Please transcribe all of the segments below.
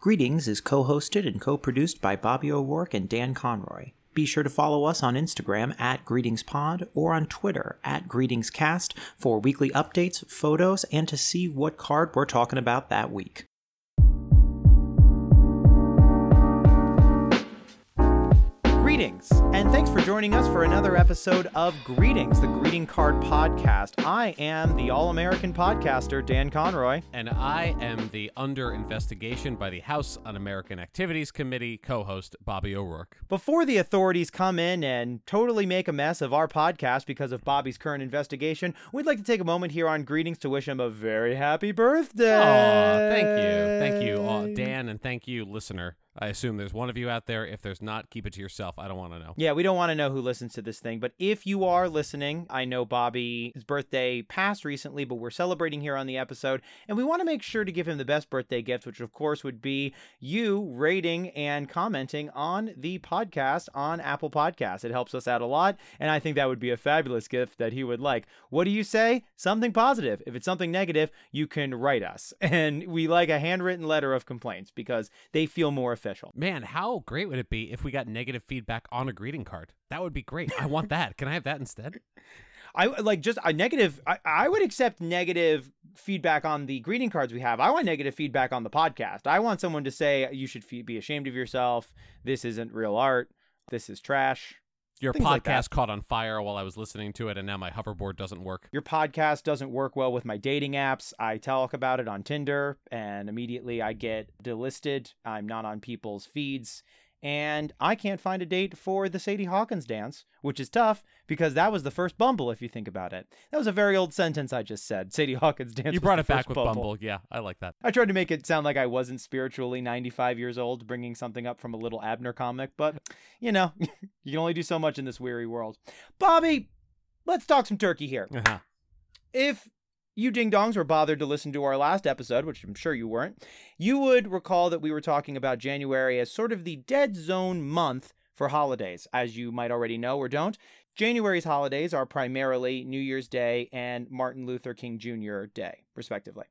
Greetings is co hosted and co produced by Bobby O'Rourke and Dan Conroy. Be sure to follow us on Instagram at GreetingsPod or on Twitter at GreetingsCast for weekly updates, photos, and to see what card we're talking about that week. Greetings, and thanks for joining us for another episode of Greetings, the Greeting Card Podcast. I am the All American podcaster, Dan Conroy. And I am the under investigation by the House Un American Activities Committee co host, Bobby O'Rourke. Before the authorities come in and totally make a mess of our podcast because of Bobby's current investigation, we'd like to take a moment here on Greetings to wish him a very happy birthday. Aw, thank you. Thank you, Dan, and thank you, listener. I assume there's one of you out there. If there's not, keep it to yourself. I don't want to know. Yeah, we don't want to know who listens to this thing, but if you are listening, I know Bobby's birthday passed recently, but we're celebrating here on the episode, and we want to make sure to give him the best birthday gift, which of course would be you rating and commenting on the podcast on Apple Podcasts. It helps us out a lot, and I think that would be a fabulous gift that he would like. What do you say? Something positive. If it's something negative, you can write us. And we like a handwritten letter of complaints because they feel more official. Man, how great would it be if we got negative feedback on a greeting card? That would be great. I want that. Can I have that instead? I like just a negative. I, I would accept negative feedback on the greeting cards we have. I want negative feedback on the podcast. I want someone to say you should fe- be ashamed of yourself. This isn't real art. This is trash. Your Things like podcast caught on fire while I was listening to it, and now my hoverboard doesn't work. Your podcast doesn't work well with my dating apps. I talk about it on Tinder, and immediately I get delisted. I'm not on people's feeds. And I can't find a date for the Sadie Hawkins dance, which is tough because that was the first Bumble, if you think about it. That was a very old sentence I just said. Sadie Hawkins dance. You brought it back with Bumble. Bumble. Yeah, I like that. I tried to make it sound like I wasn't spiritually 95 years old, bringing something up from a Li'l Abner comic, but you know, you can only do so much in this weary world. Bobby, let's talk some turkey here. Uh-huh. If you ding dongs were bothered to listen to our last episode, which I'm sure you weren't, you would recall that we were talking about January as sort of the dead zone month for holidays. As you might already know or don't, January's holidays are primarily New Year's Day and Martin Luther King Jr. Day, respectively.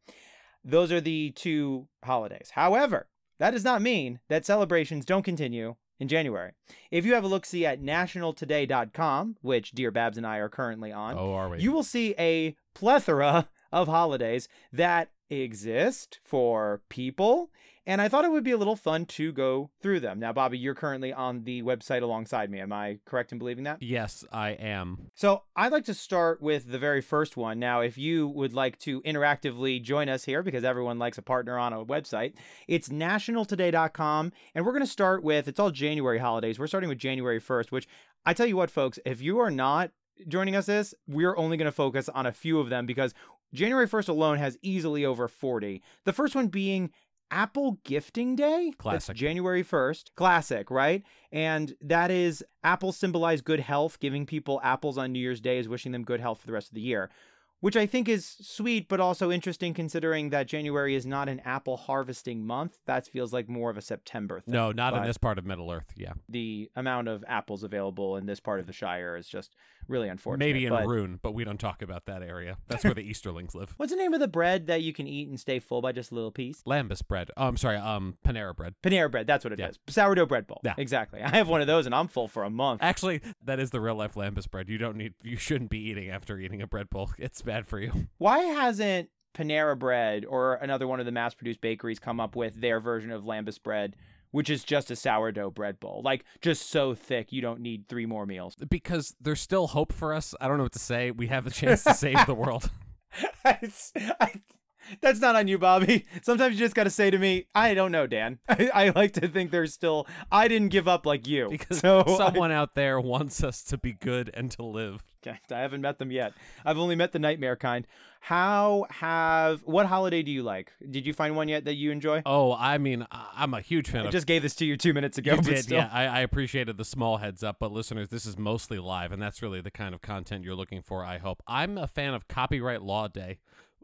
Those are the two holidays. However, that does not mean that celebrations don't continue in January. If you have a look see at nationaltoday.com, which Dear Babs and I are currently on, Oh, are we? you will see a plethora of holidays that exist for people. And I thought it would be a little fun to go through them. Now, Bobby, you're currently on the website alongside me. Am I correct in believing that? Yes, I am. So I'd like to start with the very first one. Now, if you would like to interactively join us here, because everyone likes a partner on a website, it's nationaltoday.com. And we're going to start with, it's all January holidays. We're starting with January 1st, which I tell you what, folks, if you are not joining us is, we're only going to focus on a few of them because January 1st alone has easily over 40. The first one being Apple Gifting Day. That's Classic. January 1st. Classic, right? And that is apples symbolize good health. Giving people apples on New Year's Day is wishing them good health for the rest of the year. Which I think is sweet, but also interesting considering that January is not an apple harvesting month. That feels like more of a September thing. No, not in this part of Middle Earth. Yeah. The amount of apples available in this part of the Shire is just really unfortunate. Maybe in but- Rhûn, but we don't talk about that area. That's where the Easterlings live. What's the name of the bread that you can eat and stay full by just a little piece? Lembas bread. Oh, I'm sorry. Um, Panera bread. Panera bread, that's what it is. Yeah. Sourdough bread bowl. Yeah. Exactly. I have one of those and I'm full for a month. Actually, that is the real life lembas bread. You don't need. You shouldn't be eating after eating a bread bowl. It's bad for you. Why hasn't Panera bread or another one of the mass produced bakeries come up with their version of lembas bread, which is just a sourdough bread bowl? Like just so thick you don't need three more meals. Because there's still hope for us. I don't know what to say. We have a chance to save the world. I- that's not on you, Bobby. Sometimes you just got to say to me, I don't know, Dan. I, I like to think there's still, I didn't give up like you. Because so I- someone out there wants us to be good and to live. I haven't met them yet. I've only met the nightmare kind. How have what holiday do you like? Did you find one yet that you enjoy? Oh, I mean, I'm a huge fan I of. just gave this to you two minutes ago. you did, still. yeah. I, I appreciated the small heads up, but listeners, this is mostly live, and that's really the kind of content you're looking for. I hope. I'm a fan of Copyright Law Day.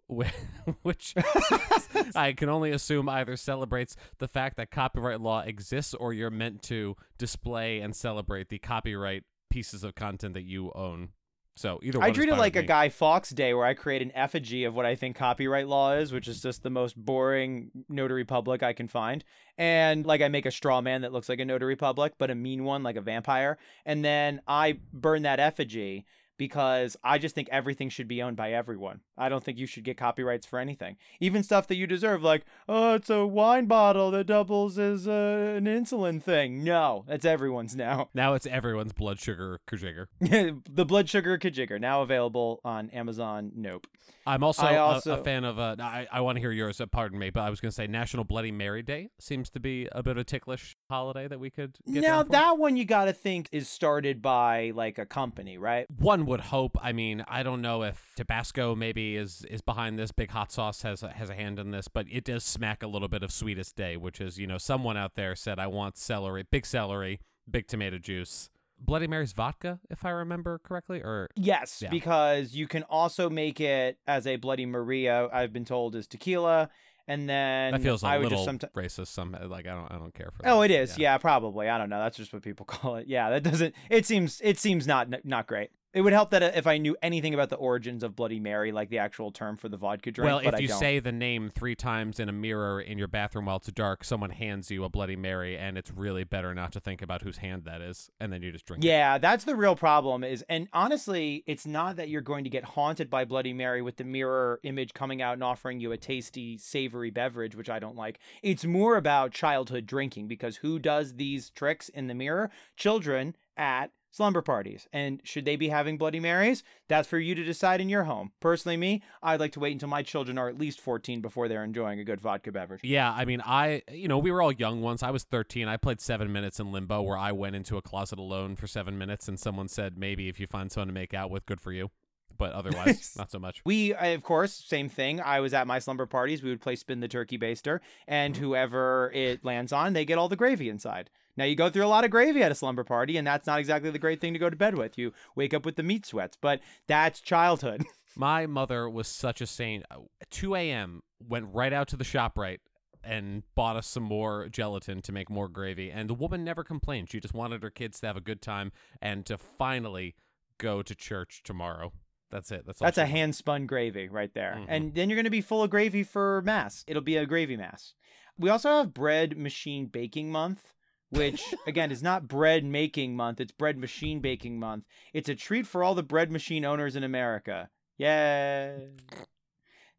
Which I can only assume either celebrates the fact that copyright law exists or you're meant to display and celebrate the copyright pieces of content that you own So either I treat it like a me. Guy Fawkes Day where I create an effigy of what I think copyright law is, which is just the most boring notary public I can find. And like I make a straw man that looks like a notary public, but a mean one like a vampire. And then I burn that effigy because I just think everything should be owned by everyone. I don't think you should get copyrights for anything. Even stuff that you deserve, like, oh, it's a wine bottle that doubles as uh, an insulin thing. No, that's everyone's now. Now it's everyone's blood sugar kajigger. the blood sugar kajigger now available on Amazon. Nope. I'm also, I a- a, also- fan of. Uh, I, I want to hear yours. Uh, pardon me, but I was going to say National Bloody Mary Day seems to be a bit of a ticklish holiday that we could get now that one you got to think is started by like a company, right? One would hope. I mean, I don't know if Tabasco maybe is is behind this. Big Hot Sauce has a, has a hand in this, but it does smack a little bit of Sweetest Day, which is you know someone out there said I want celery, big celery, big tomato juice, Bloody Mary's vodka, if I remember correctly, or Yes, Yeah. because you can also make it as a Bloody Maria. I've been told is tequila, and then that feels a I would little just sometimes. racist. Some like I don't I don't care for. Oh, that. it is. Yeah. probably. I don't know. That's just what people call it. Yeah, that doesn't. It seems. It seems not not great. It would help that uh, if I knew anything about the origins of Bloody Mary, like the actual term for the vodka drink. Well, if I you don't. say the name three times in a mirror in your bathroom while it's dark, someone hands you a Bloody Mary, and it's really better not to think about whose hand that is, and then you just drink it. Yeah, that's the real problem is and honestly, it's not that you're going to get haunted by Bloody Mary with the mirror image coming out and offering you a tasty, savory beverage, which I don't like. It's more about childhood drinking because who does these tricks in the mirror? Children at slumber parties. And should they be having Bloody Marys? That's for you to decide in your home. Personally, me, I'd like to wait until my children are at least 14 before they're enjoying a good vodka beverage. Yeah, I mean, I, you know, we were all young once. I was 13. I played seven minutes in limbo where I went into a closet alone for seven minutes, and someone said, maybe if you find someone to make out with, good for you. But otherwise, not so much. We, of course, same thing. I was at my slumber parties. We would play spin the turkey baster, and whoever it lands on, they get all the gravy inside. Now you go through a lot of gravy at a slumber party, and that's not exactly the great thing to go to bed with. You wake up with the meat sweats, but that's childhood. My mother was such a saint. Uh, 2 a.m. went right out to the shop right and bought us some more gelatin to make more gravy. And the woman never complained. She just wanted her kids to have a good time and to finally go to church tomorrow. That's it. That's all That's a hand spun gravy right there. Mhm. And then you're going to be full of gravy for mass. It'll be a gravy mass. We also have bread machine baking month, which again is not bread making month, it's bread machine baking month. It's a treat for all the bread machine owners in America. Yay.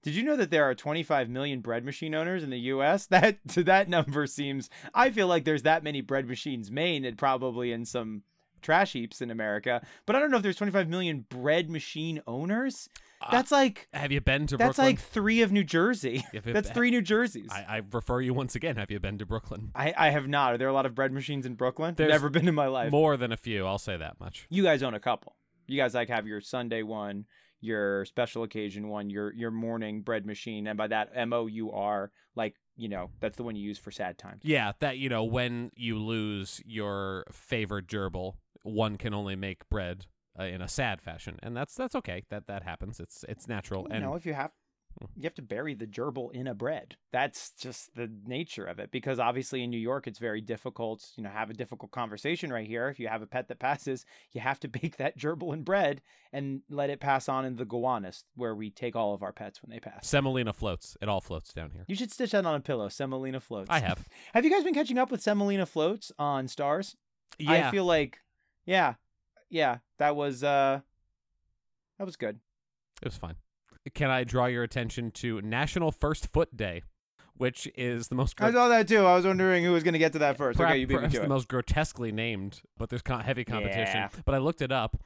Did you know that there are 25 million bread machine owners in the US? That to that number seems I feel like there's that many bread machines made and probably in some trash heaps in America, but I don't know if there's 25 million bread machine owners. Uh, That's like Have you been to Brooklyn? that's Brooklyn? like three of New Jersey. That's three New Jerseys. I, I refer you once again. Have you been to Brooklyn? I, I have not. Are there a lot of bread machines in Brooklyn? There's Never been in my life. More than a few. I'll say that much. You guys own a couple. You guys like have your Sunday one, your special occasion one, your your morning bread machine, and by that M O U R, like you know, that's the one you use for sad times. Yeah, that you know, when you lose your favorite gerbil, one can only make bread uh, in a sad fashion, and that's that's okay. That that happens. It's it's natural. You and know, if you have Hmm. you have to bury the gerbil in a bread. That's just the nature of it. Because obviously in New York it's very difficult, you know, have a difficult conversation right here. If you have a pet that passes, you have to bake that gerbil in bread and let it pass on in the Gowanus, where we take all of our pets when they pass. semolina floats. It all floats down here. You should stitch that on a pillow. Semolina floats. I have. Have you guys been catching up with Semolina floats on Stars? Yeah, I feel like, yeah, yeah, that was uh, that was good. it was fine. Can I draw your attention to National First Foot Day, which is the most I saw that too. I was wondering who was going to get to that first. Perhaps, okay, you beat me to the most grotesquely named, but there's heavy competition. Yeah. But I looked it up.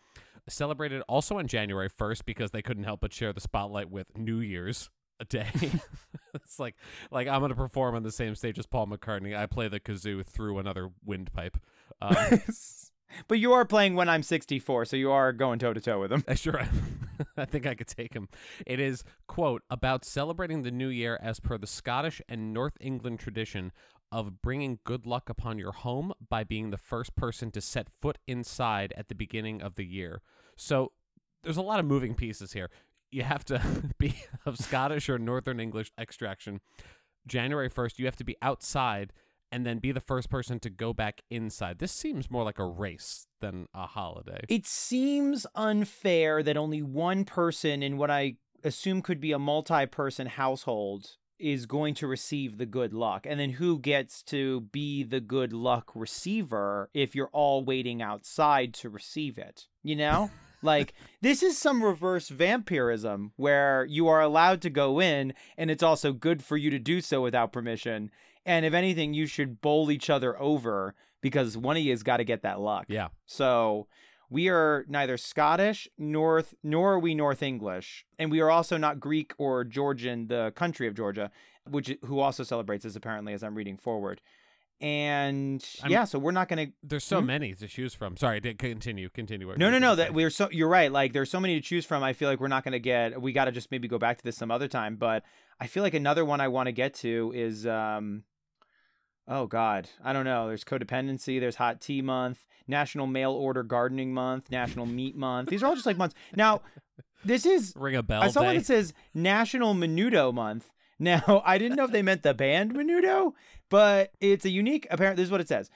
Celebrated also on January 1st because they couldn't help but share the spotlight with New Year's a day. it's like like I'm gonna perform on the same stage as Paul McCartney. I play the kazoo through another windpipe. Um, but you are playing when I'm 64, so you are going toe to toe with him. I sure. I think I could take him. It is, quote, about celebrating the new year as per the Scottish and North England tradition of bringing good luck upon your home by being the first person to set foot inside at the beginning of the year. So there's a lot of moving pieces here. You have to be of Scottish or Northern English extraction. January 1st, you have to be outside and then be the first person to go back inside. This seems more like a race than a holiday. It seems unfair that only one person in what I assume could be a multi person household is going to receive the good luck. And then who gets to be the good luck receiver if you're all waiting outside to receive it? You know? like, this is some reverse vampirism where you are allowed to go in and it's also good for you to do so without permission. And if anything, you should bowl each other over because one of you has got to get that luck. Yeah. So we are neither Scottish North nor are we North English, and we are also not Greek or Georgian, the country of Georgia, which who also celebrates this apparently as I'm reading forward. And I'm- yeah, so we're not going to There's so Hmm? many to choose from. Sorry, did continue, continue. No, no, no. That we're so you're right. Like there's so many to choose from. I feel like we're not going to get. We got to just maybe go back to this some other time. But I feel like another one I want to get to is um. Oh God, I don't know. There's codependency. There's hot tea month, National Mail Order Gardening Month, National Meat Month. These are all just like months. Now, this is ring a bell. I saw one that says National Menudo Month. Now, I didn't know if they meant the band Menudo, but it's a unique, apparently, this is what it says.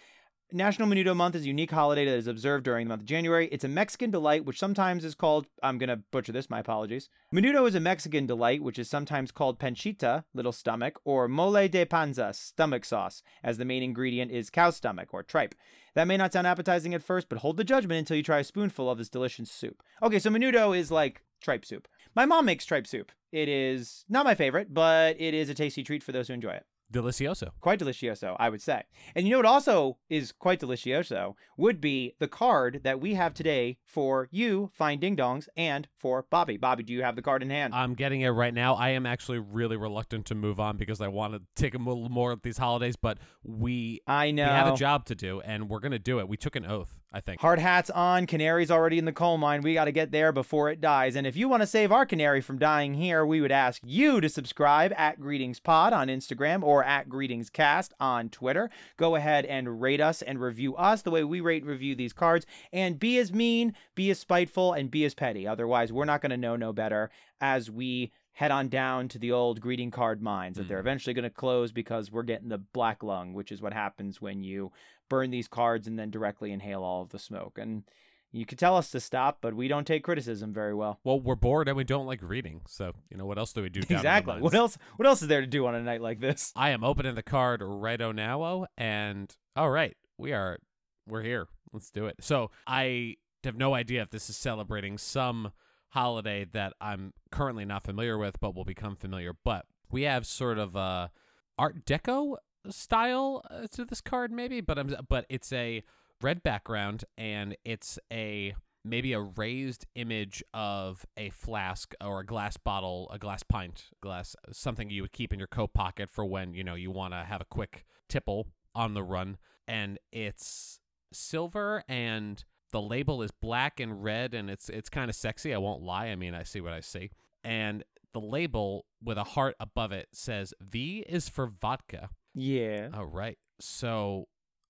National Menudo Month is a unique holiday that is observed during the month of January. It's a Mexican delight, which sometimes is called, I'm going to butcher this, my apologies. Menudo is a Mexican delight, which is sometimes called panchita, little stomach, or mole de panza, stomach sauce, as the main ingredient is cow stomach or tripe. That may not sound appetizing at first, but hold the judgment until you try a spoonful of this delicious soup. Okay, so menudo is like tripe soup. My mom makes tripe soup. It is not my favorite, but it is a tasty treat for those who enjoy it. Delicioso. Quite delicioso, I would say. And you know what also is quite delicioso would be the card that we have today for you, Fine Ding Dongs, and for Bobby. Bobby, do you have the card in hand? I'm getting it right now. I am actually really reluctant to move on because I want to take a little more of these holidays, but we I know. we have a job to do and we're gonna do it. We took an oath, I think. Hard hats on, canaries already in the coal mine. We got to get there before it dies. And if you want to save our canary from dying here, we would ask you to subscribe at Greetings Pod on Instagram or at Greetings Cast on Twitter. Go ahead and rate us and review us the way we rate and review these cards. And be as mean, be as spiteful, and be as petty. Otherwise, we're not going to know no better as we head on down to the old greeting card mines that they're Mhm. eventually going to close because we're getting the black lung, which is what happens when you burn these cards and then directly inhale all of the smoke. And you could tell us to stop, but we don't take criticism very well. Well, we're bored and we don't like reading, so you know what else do we do? down in the exactly. What else? What else is there to do on a night like this? I am opening the card righto now, and all right, we are we're here. Let's do it. So I have no idea if this is celebrating some holiday that I'm currently not familiar with, but will become familiar. But we have sort of a Art Deco style uh, to this card, maybe, but I'm but it's a red background and it's a maybe a raised image of a flask or a glass bottle, a glass pint, glass something you would keep in your coat pocket for when, you know, you want to have a quick tipple on the run and it's silver and the label is black and red and it's it's kind of sexy, I won't lie. I mean, I see what I see. And the label with a heart above it says V is for vodka. Yeah. All right. So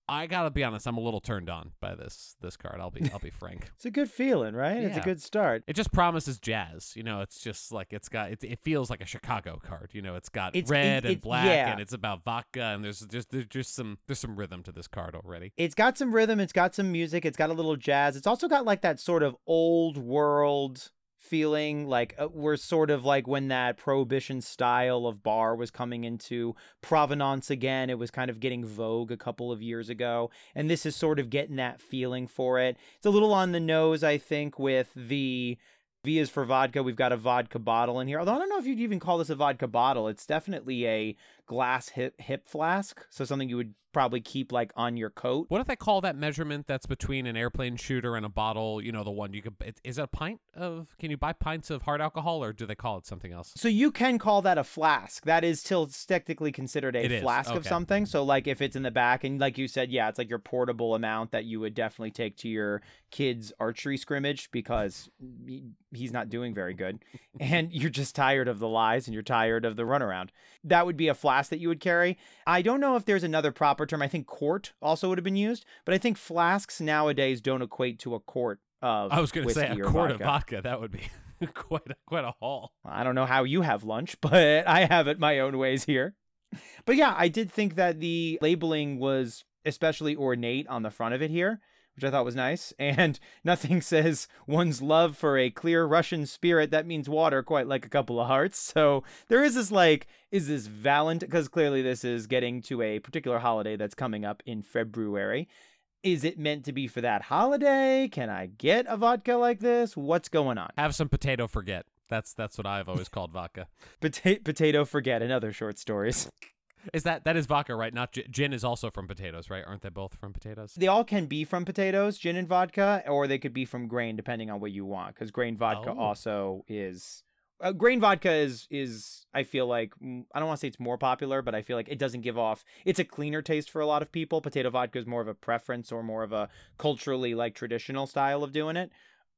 I gotta be honest, I'm a little turned on by this this card. I'll be I'll be frank. It's a good feeling, right? It's a good start. It just promises jazz. You know, it's just like it's got it, it feels like a Chicago card. You know, it's got It's- red it- and black yeah. and it's about vodka and there's just there's just some there's some rhythm to this card already. It's got some rhythm. It's got some music. It's got a little jazz. It's also got like that sort of old world feeling. Like uh, we're sort of like when that prohibition style of bar was coming into provenance again. It was kind of getting vogue a couple of years ago. And this is sort of getting that feeling for it. It's a little on the nose, I think, with the. V is for vodka. We've got a vodka bottle in here. Although I don't know if you'd even call this a vodka bottle. It's definitely a glass hip hip flask. So something you would probably keep like on your coat. What if they call that measurement that's between an airplane shooter and a bottle? You know, the one you could. It, is it a pint of? Can you buy pints of hard alcohol, or do they call it something else? So you can call that a flask. That is still technically considered a It flask of something. So like if it's in the back and like you said, yeah, it's like your portable amount that you would definitely take to your kid's archery scrimmage because he's not doing very good. and you're just tired of the lies and you're tired of the runaround. That would be a flask that you would carry. I don't know if there's another proper term. I think quart also would have been used, but I think flasks nowadays don't equate to a quart of I was going to say a quart of vodka. vodka. That would be quite a, quite a haul. I don't know how you have lunch, but I have it my own ways here. but yeah, I did think that the labeling was especially ornate on the front of it here, which I thought was nice. And nothing says one's love for a clear Russian spirit that means water quite like a couple of hearts. So there is this like, is this valent? Because clearly this is getting to a particular holiday that's coming up in February. Is it meant to be for that holiday? Can I get a vodka like this? What's going on? Have some potato forget. That's that's what I've always called vodka. Pota- potato forget and other short stories. Is that that is vodka, right? Not gin. Is also from potatoes, right? Aren't they both from potatoes? They all can be from potatoes, gin and vodka, or they could be from grain, depending on what you want. Because grain vodka Oh. also is uh, grain vodka is is I feel like I don't want to say it's more popular, but I feel like it doesn't give off. It's a cleaner taste for a lot of people. Potato vodka is more of a preference or more of a culturally like traditional style of doing it.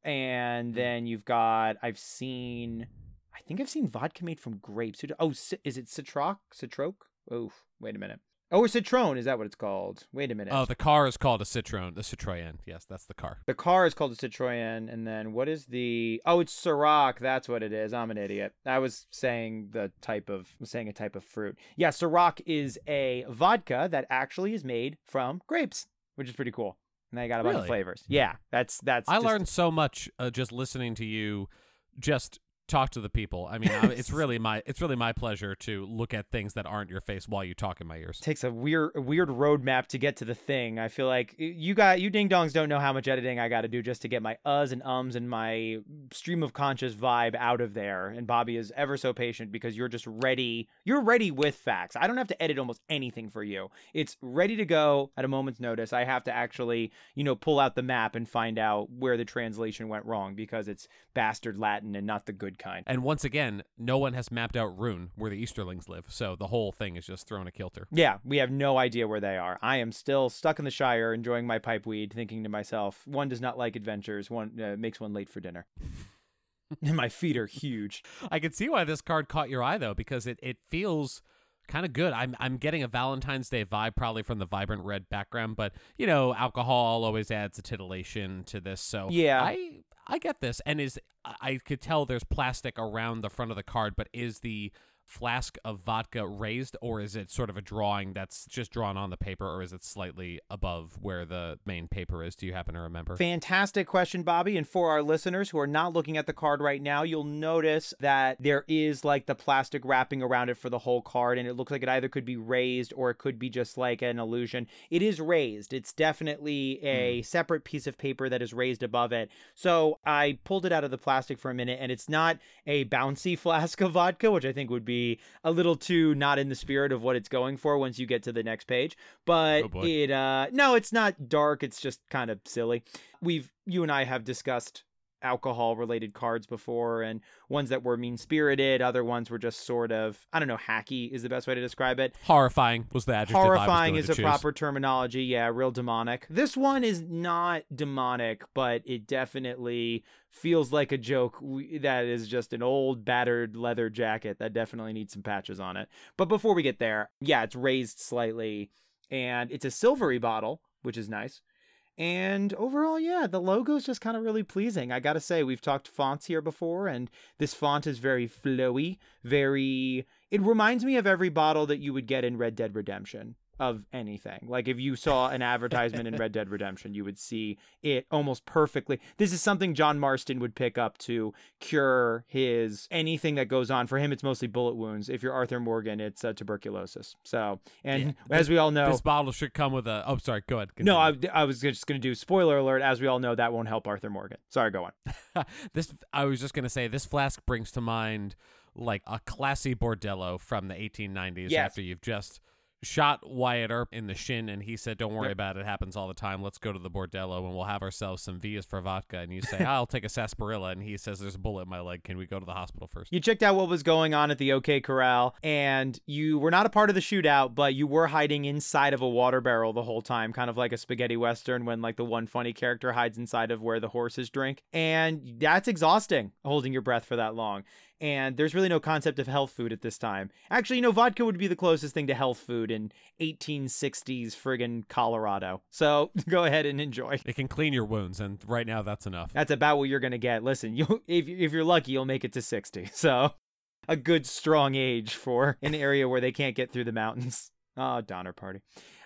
And then you've got I've seen I think I've seen vodka made from grapes. Oh, is it citroc? Citroc? Oh, wait a minute. Oh, a citron. Is that what it's called? Wait a minute. Oh, the car is called a Citroen. The Citroen. Yes, that's the car. The car is called a Citroen, and then what is the? Oh, it's Ciroc. That's what it is. I'm an idiot. I was saying the type of was saying a type of fruit. Yeah, Ciroc is a vodka that actually is made from grapes, which is pretty cool. And they got a bunch of flavors. Yeah, that's that's. I just- learned so much uh, just listening to you. Just talk to the people. I mean, it's really my it's really my pleasure to look at things that aren't your face while you talk in my ears. takes a weird a weird roadmap to get to the thing. I feel like you got you ding dongs don't know how much editing I got to do just to get my uhs and ums and my stream of conscious vibe out of there. And Bobby is ever so patient because you're just ready. You're ready with facts. I don't have to edit almost anything for you. It's ready to go at a moment's notice. I have to actually, you know, pull out the map and find out where the translation went wrong because it's bastard Latin and not the good kind. And once again, no one has mapped out Rhûn, where the Easterlings live. So the whole thing is just thrown a kilter. Yeah, we have no idea where they are. I am still stuck in the Shire, enjoying my pipe weed, thinking to myself, one does not like adventures. One uh, makes one late for dinner. and my feet are huge. I can see why this card caught your eye though, because it, it feels kind of good. I'm I'm getting a Valentine's Day vibe probably from the vibrant red background, but you know, alcohol always adds a titillation to this. So Yeah. I I get this, and is I I could tell there's plastic around the front of the card, but is the flask of vodka raised or is it sort of a drawing that's just drawn on the paper or is it slightly above where the main paper is do you happen to remember Fantastic question, Bobby. And for our listeners who are not looking at the card right now, you'll notice that there is like the plastic wrapping around it for the whole card. And it looks like it either could be raised or it could be just like an illusion. It is raised. It's definitely a hmm. separate piece of paper that is raised above it. So I pulled it out of the plastic for a minute and it's not a bouncy flask of vodka, which I think would be a little too not in the spirit of what it's going for once you get to the next page. But Oh, it, uh, no, it's not dark. It's just kind of silly we've you and I have discussed alcohol related cards before and ones that were mean spirited other ones were just sort of i don't know hacky is the best way to describe it. Horrifying was the adjective horrifying is a choose. proper terminology yeah real demonic. This one is not demonic but it definitely feels like a joke that is just an old battered leather jacket that definitely needs some patches on it. But before we get there yeah it's raised slightly and it's a silvery bottle which is nice and overall, yeah, the logo is just kind of really pleasing. I gotta say, we've talked fonts here before, and this font is very flowy, very. It reminds me of every bottle that you would get in Red Dead Redemption of anything. Like if you saw an advertisement in Red Dead Redemption, you would see it almost perfectly. This is something John Marston would pick up to cure his anything that goes on. For him, it's mostly bullet wounds. If you're Arthur Morgan, it's uh, tuberculosis. So, and Yeah, as we all know, This bottle should come with a. Oh, sorry. Go ahead. no, I. I was just going to do spoiler alert. As we all know, that won't help Arthur Morgan. Sorry, go on. this. I was just gonna say this flask brings to mind like a classy bordello from the 1890s. Yes. After you've just shot Wyatt Earp in the shin, and he said, "Don't worry Yep. about it. It happens all the time. Let's go to the bordello and we'll have ourselves some Vias for vodka." And you say, "I'll take a sarsaparilla," and he says, "There's a bullet in my leg. Can we go to the hospital first? You checked out what was going on at the OK Corral, and you were not a part of the shootout, but you were hiding inside of a water barrel the whole time, kind of like a spaghetti western when like the one funny character hides inside of where the horses drink. And that's exhausting, holding your breath for that long. And there's really no concept of health food at this time. Actually, you know, vodka would be the closest thing to health food in 1860s friggin' Colorado. So go ahead and enjoy. It can clean your wounds, and right now that's enough." That's about what you're gonna get. Listen, you if if you're lucky, you'll make it to 60. So a good strong age for an area where they can't get through the mountains. Oh, Donner Party.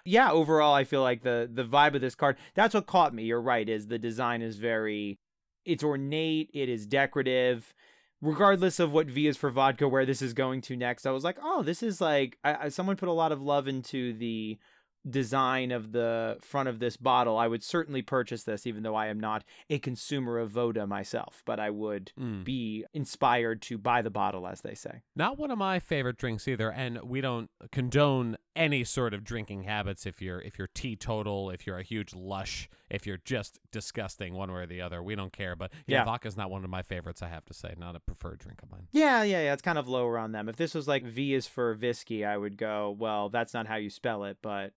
Yeah, overall, I feel like the the vibe of this card. That's what caught me. You're right. Is the design is very, it's ornate. It is decorative. Regardless of what V is for vodka, where this is going to next, I was like, oh, this is like I, I, someone put a lot of love into the design of the front of this bottle, I would certainly purchase this, even though I am not a consumer of Voda myself. But I would Mm. be inspired to buy the bottle, as they say. Not one of my favorite drinks either, and we don't condone any sort of drinking habits. If you're if you're teetotal, if you're a huge lush, if you're just disgusting one way or the other, we don't care. But yeah, Yeah. vodka's not one of my favorites. I have to say, not a preferred drink of mine. Yeah, yeah, yeah. It's kind of lower on them. If this was like V is for Visky, I would go, well, that's not how you spell it, but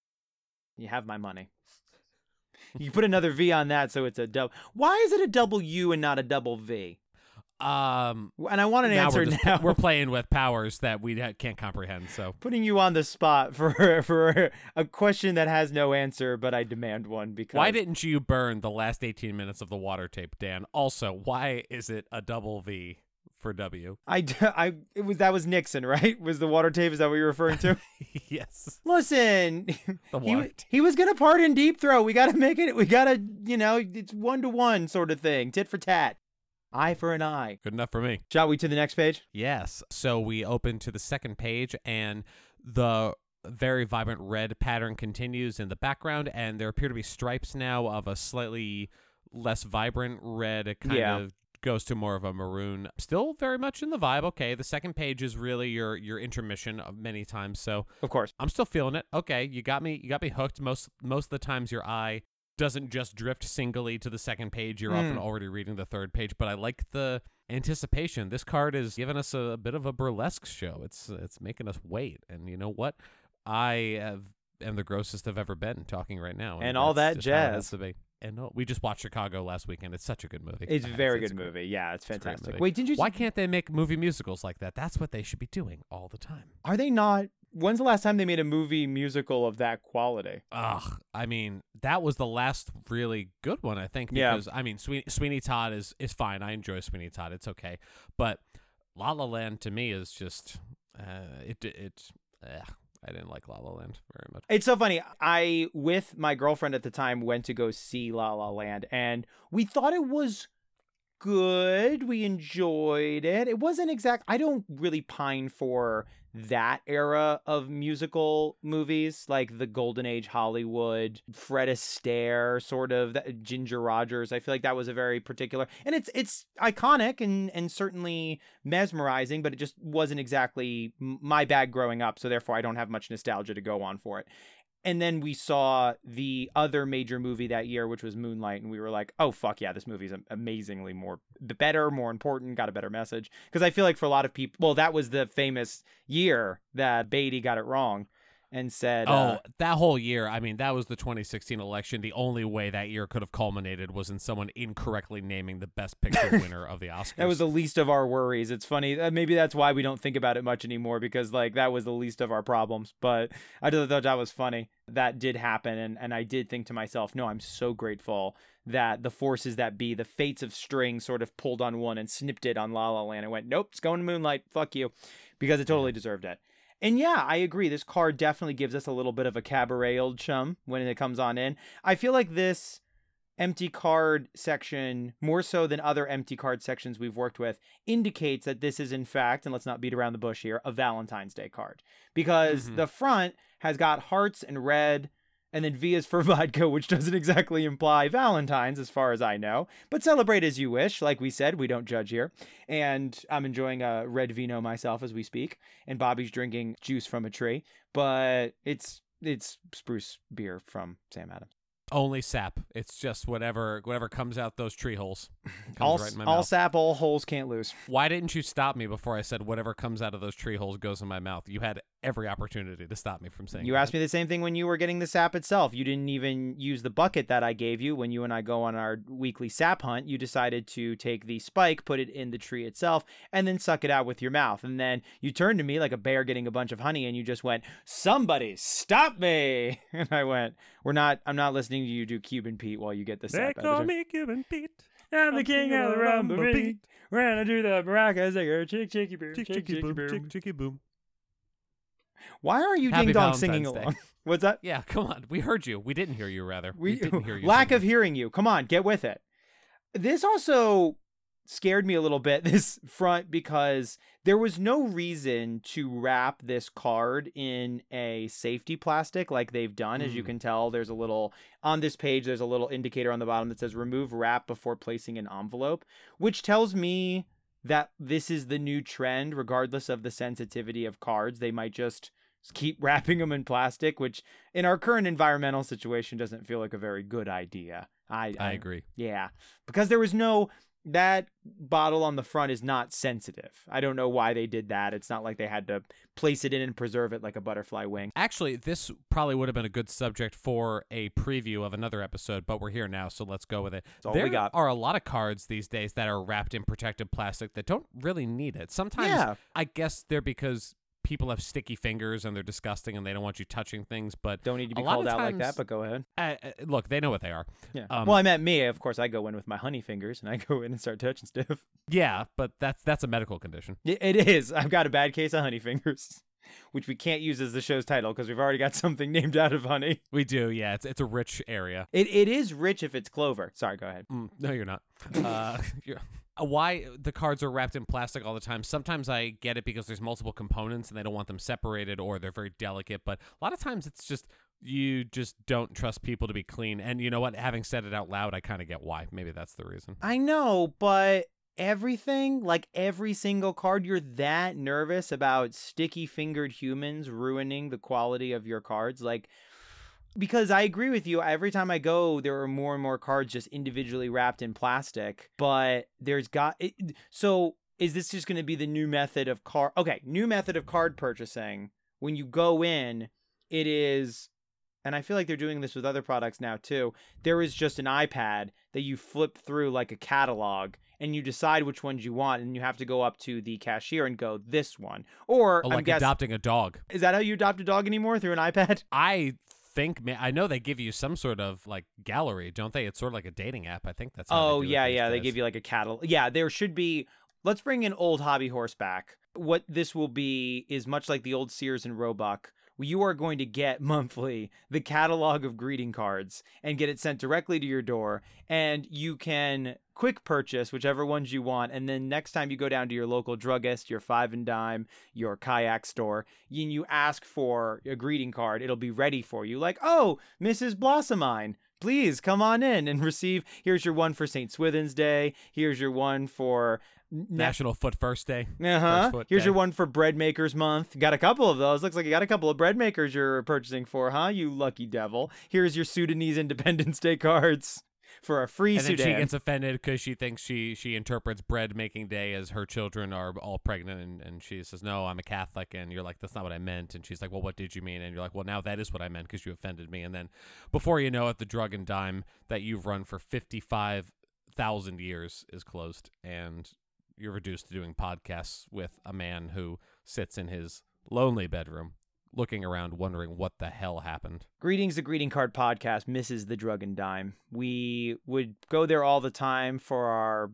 you have my money. you put another V on that, so it's a double. Why is it a double U and not a double V? Um, And I want an now answer we're, just, now. we're playing with powers that we can't comprehend. So putting you on the spot for for a question that has no answer, but I demand one because why didn't you burn the last 18 minutes of the water tape, Dan? Also, why is it a double V for W? I, I it was that was Nixon, right? Was the water tape? Is that what you're referring to? yes, Listen, the he, he was gonna pardon deep throat. We gotta make it. We gotta, you know, it's one to one sort of thing, tit for tat, eye for an eye. Good enough for me. Shall we to the next page? Yes. So we open to the second page, and the very vibrant red pattern continues in the background, and there appear to be stripes now of a slightly less vibrant red. Kind Yeah. of goes to more of a maroon. Still very much in the vibe. Okay, the second page is really your your intermission of many times. So Of course. I'm still feeling it. Okay, you got me. You got me hooked. Most most of the times, your eye doesn't just drift singly to the second page. You're often Mm. already reading the third page. But I like the anticipation. This card is giving us a, bit of a burlesque show. It's it's making us wait. And you know what? I have, am the grossest I've ever been talking right now. And all that just how it has jazz. And we just watched Chicago last weekend. It's such a good movie. It's a Uh, very it's good movie. Yeah, it's fantastic. movie. Wait, didn't you? Why can't they make movie musicals like that? That's what they should be doing all the time. Are they not? When's the last time they made a movie musical of that quality? Ugh, I mean, that was the last really good one, I think. Yeah. Because I mean, Sweeney, Sweeney Todd is is fine. I enjoy Sweeney Todd. It's okay. But La La Land to me is just uh, it it. ugh, I didn't like La La Land very much. It's so funny. I, with my girlfriend at the time, went to go see La La Land, and we thought it was good. We enjoyed it. It wasn't exact. I don't really pine for that era of musical movies, like the Golden Age Hollywood, Fred Astaire, sort of that, Ginger Rogers. I feel like that was a very particular, and it's it's iconic and and certainly mesmerizing, but it just wasn't exactly my bag growing up. So therefore, I don't have much nostalgia to go on for it. And then we saw the other major movie that year, which was Moonlight, and we were like, "Oh fuck yeah, this movie's am- amazingly more the better, more important, got a better message." Because I feel like for a lot of people, well, that was the famous year that Beatty got it wrong and said, Oh, uh, that whole year. I mean, that was the 2016 election. The only way that year could have culminated was in someone incorrectly naming the Best Picture winner of the Oscars. That was the least of our worries. It's funny. uh, Maybe that's why we don't think about it much anymore because like that was the least of our problems. But I just thought that was funny. That did happen, and and I did think to myself, no, I'm so grateful that the forces that be, the fates of string, sort of pulled on one and snipped it on La La Land and went, nope, it's going to Moonlight. Fuck you, because it totally deserved it. And yeah, I agree. This card definitely gives us a little bit of a cabaret old chum when it comes on in. I feel like this empty card section, more so than other empty card sections we've worked with, indicates that this is, in fact, and let's not beat around the bush here, a Valentine's Day card. Because Mhm. the front has got hearts and red, and then V is for vodka, which doesn't exactly imply Valentine's, as far as I know. But celebrate as you wish. Like we said, we don't judge here. And I'm enjoying a red vino myself as we speak, and Bobby's drinking juice from a tree. But it's it's spruce beer from Sam Adams. only sap. It's just whatever whatever comes out those tree holes. All, right in my all mouth. sap, all holes can't lose. Why didn't you stop me before I said whatever comes out of those tree holes goes in my mouth? You had every opportunity to stop me from saying. You that. asked me the same thing when you were getting the sap itself. You didn't even use the bucket that I gave you when you and I go on our weekly sap hunt. You decided to take the spike, put it in the tree itself, and then suck it out with your mouth. And then you turned to me like a bear getting a bunch of honey and you just went, Somebody stop me. And I went, We're not, I'm not listening to you do Cuban Pete while you get the sap out call me Cuban Pete. I'm the king of the rumba beat. We're gonna do the maracas like chick chicky boom, chick chicky boom. chick, chicky boom. Why are you Happy ding dong singing Day. along? What's that? Yeah, come on. We heard you. We didn't hear you. Rather, We didn't hear you. lack of hearing you. Come on, get with it. This also scared me a little bit this front because there was no reason to wrap this card in a safety plastic like they've done as you Mm. can tell there's a little on this page there's a little indicator on the bottom that says remove wrap before placing an envelope which tells me that this is the new trend regardless of the sensitivity of cards they might just keep wrapping them in plastic which in our current environmental situation doesn't feel like a very good idea i I agree. yeah because there was no that bottle on the front is not sensitive i don't know why they did that it's not like they had to place it in and preserve it like a butterfly wing Actually, this probably would have been a good subject for a preview of another episode, but we're here now, so let's go with it. all there we got. are a lot of cards these days that are wrapped in protective plastic that don't really need it. Sometimes yeah I guess they're because people have sticky fingers and they're disgusting and they don't want you touching things, but don't need to be called out like that but go ahead uh, uh, look, they know what they are. yeah Um, well i meant me of course i go in with my honey fingers and i go in and start touching stuff Yeah, but that's that's a medical condition. It- is i've got a bad case of honey fingers which we can't use as the show's title because we've already got something named out of honey We do, yeah. It's it's a rich area. it, it is rich if it's clover sorry go ahead Mm, no, you're not. Uh, you're, Uh, why the cards are wrapped in plastic all the time? Sometimes I get it because there's multiple components and they don't want them separated or they're very delicate. But a lot of times it's just you just don't trust people to be clean. And you know what? Having said it out loud, I kind of get why. Maybe that's the reason. I know, but everything, like every single card, you're that nervous about sticky fingered humans ruining the quality of your cards. Like, because I agree with you, every time I go, there are more and more cards just individually wrapped in plastic, but there's got it, so. Is this just going to be the new method of card? Okay, new method of card purchasing. When you go in, it is and I feel like they're doing this with other products now too. There is just an iPad that you flip through like a catalog and you decide which ones you want and you have to go up to the cashier and go this one. Or Oh, like adopting a dog. is that how you adopt a dog anymore through an iPad? I think, I know they give you some sort of like gallery, don't they? It's sort of like a dating app. I think that's. Oh yeah, yeah. They give you like a catalog. Yeah, there should be. Let's bring an old hobby horse back. What this will be is much like the old Sears and Roebuck. You are going to get monthly the catalog of greeting cards and get it sent directly to your door, and you can quick purchase whichever ones you want. And then next time you go down to your local druggist, your five and dime, your kayak store, and you ask for a greeting card, it'll be ready for you. Like, oh, Mrs. Blossomine, please come on in and receive. Here's your one for St. Swithin's Day. Here's your one for National Foot First Day. uh huh. Here's Day. your one for Bread Makers Month. Got a couple of those. Looks like you got a couple of bread makers you're purchasing for, huh? You lucky devil. Here's your Sudanese Independence Day cards for a free And Sudan. she gets offended because she thinks she she interprets bread making day as her children are all pregnant, and, and she says, "No, I'm a Catholic," and you're like, "That's not what I meant," and she's like, "Well, what did you mean?" And you're like, "Well, now that is what I meant because you offended me." And then, before you know it, the drug and dime that you've run for fifty five thousand years is closed, and you're reduced to doing podcasts with a man who sits in his lonely bedroom, looking around, wondering what the hell happened. Greetings, the Greeting Card Podcast misses the drug and dime. We would go there all the time for our.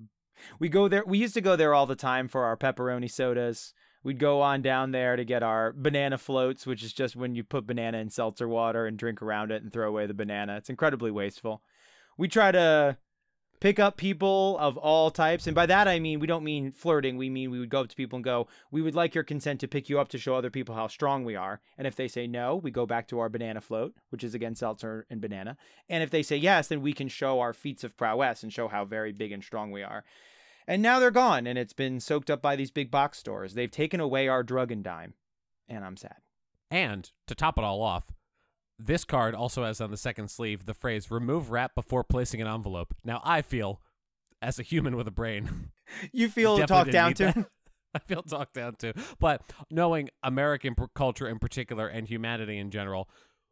We go there. We used to go there all the time for our pepperoni sodas. We'd go on down there to get our banana floats, which is just when you put banana in seltzer water and drink around it and throw away the banana. It's incredibly wasteful. We try to pick up people of all types. And by that, I mean, we don't mean flirting. We mean we would go up to people and go, We would like your consent to pick you up to show other people how strong we are. And if they say no, we go back to our banana float, which is again seltzer and banana. And if they say yes, then we can show our feats of prowess and show how very big and strong we are. And now they're gone, and it's been soaked up by these big box stores. They've taken away our drug and dime. And I'm sad. And to top it all off, this card also has on the second sleeve the phrase remove wrap before placing an envelope. Now, I feel, as a human with a brain, You feel talked down to? that. I feel talked down to. But knowing American pr- culture in particular and humanity in general,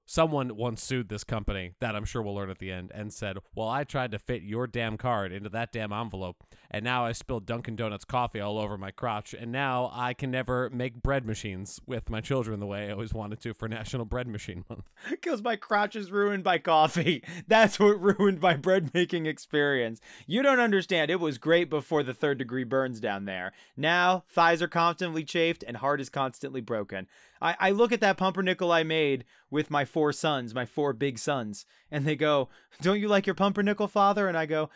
someone once sued this company that I'm sure we'll learn at the end and said, "Well, I tried to fit your damn card into that damn envelope, and now I spilled Dunkin' Donuts coffee all over my crotch, and now I can never make bread machines with my children the way I always wanted to for National Bread Machine Month." Because my crotch is ruined by coffee. That's what ruined my bread making experience. You don't understand. It was great before the third degree burns down there. Now, thighs are constantly chafed and heart is constantly broken. I, I look at that pumpernickel I made with my four sons, my four big sons, and they go, Don't you like your pumpernickel, father? And I go,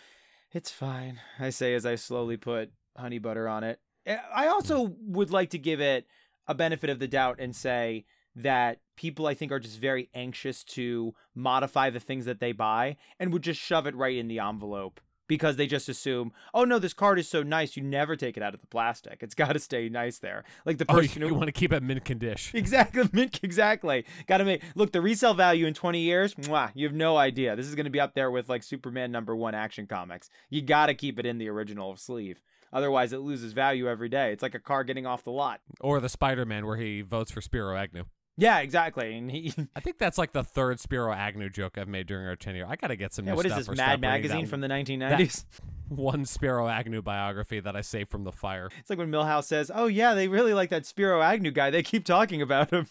It's fine, I say as I slowly put honey butter on it. Eh, I also would like to give it a benefit of the doubt and say that people I think are just very anxious to modify the things that they buy and would just shove it right in the envelope because they just assume, oh no, this card is so nice, you never take it out of the plastic. It's got to stay nice there. Like the Oh, person you, who want to keep it mint condition. Exactly, mint- exactly. Got to make look the resale value in 20 years. Mwah, you have no idea. This is going to be up there with like Superman number one action comics. You got to keep it in the original sleeve, otherwise it loses value every day. It's like a car getting off the lot. Or the Spider-Man where he votes for Spiro Agnew. Yeah, exactly. And he, I think that's like the third Spiro Agnew joke I've made during our tenure. I got to get some yeah, new what is this Mad Magazine from the 1990s? one Spiro Agnew biography that I saved from the fire. It's like when Milhouse says, "Oh yeah, they really like that Spiro Agnew guy. They keep talking about him."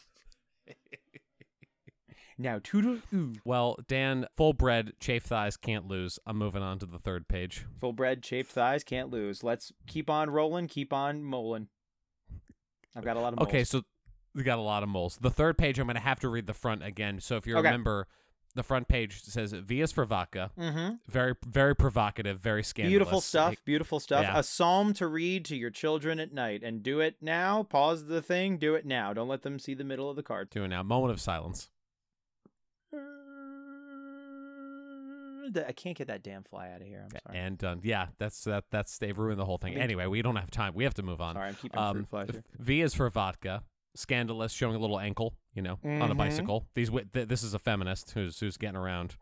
now toodle ooh, Well, Dan, full bred, chafe thighs can't lose. I'm moving on to the third page. full bred, chafed thighs, can't lose. Let's keep on rolling, keep on moling. I've got a lot of moles. Okay, so we got a lot of moles. The third page, I'm going to have to read the front again. So if you Okay. remember, the front page says V is for vodka. Mm-hmm. Very, very provocative, very scandalous. Beautiful stuff. Hey, Beautiful stuff. Yeah. A psalm to read to your children at night, and do it now. Pause the thing. Do it now. Don't let them see the middle of the card. Do it now. Moment of silence. I can't get that damn fly out of here. I'm sorry. And done. Yeah, that's that. That's they've ruined the whole thing. Anyway, we don't have time. We have to move on. Sorry, I'm keeping Um, fruit flies here. V is for vodka. Scandalous, showing a little ankle, you know, on a Mhm. bicycle. These th- this is a feminist who's who's getting around.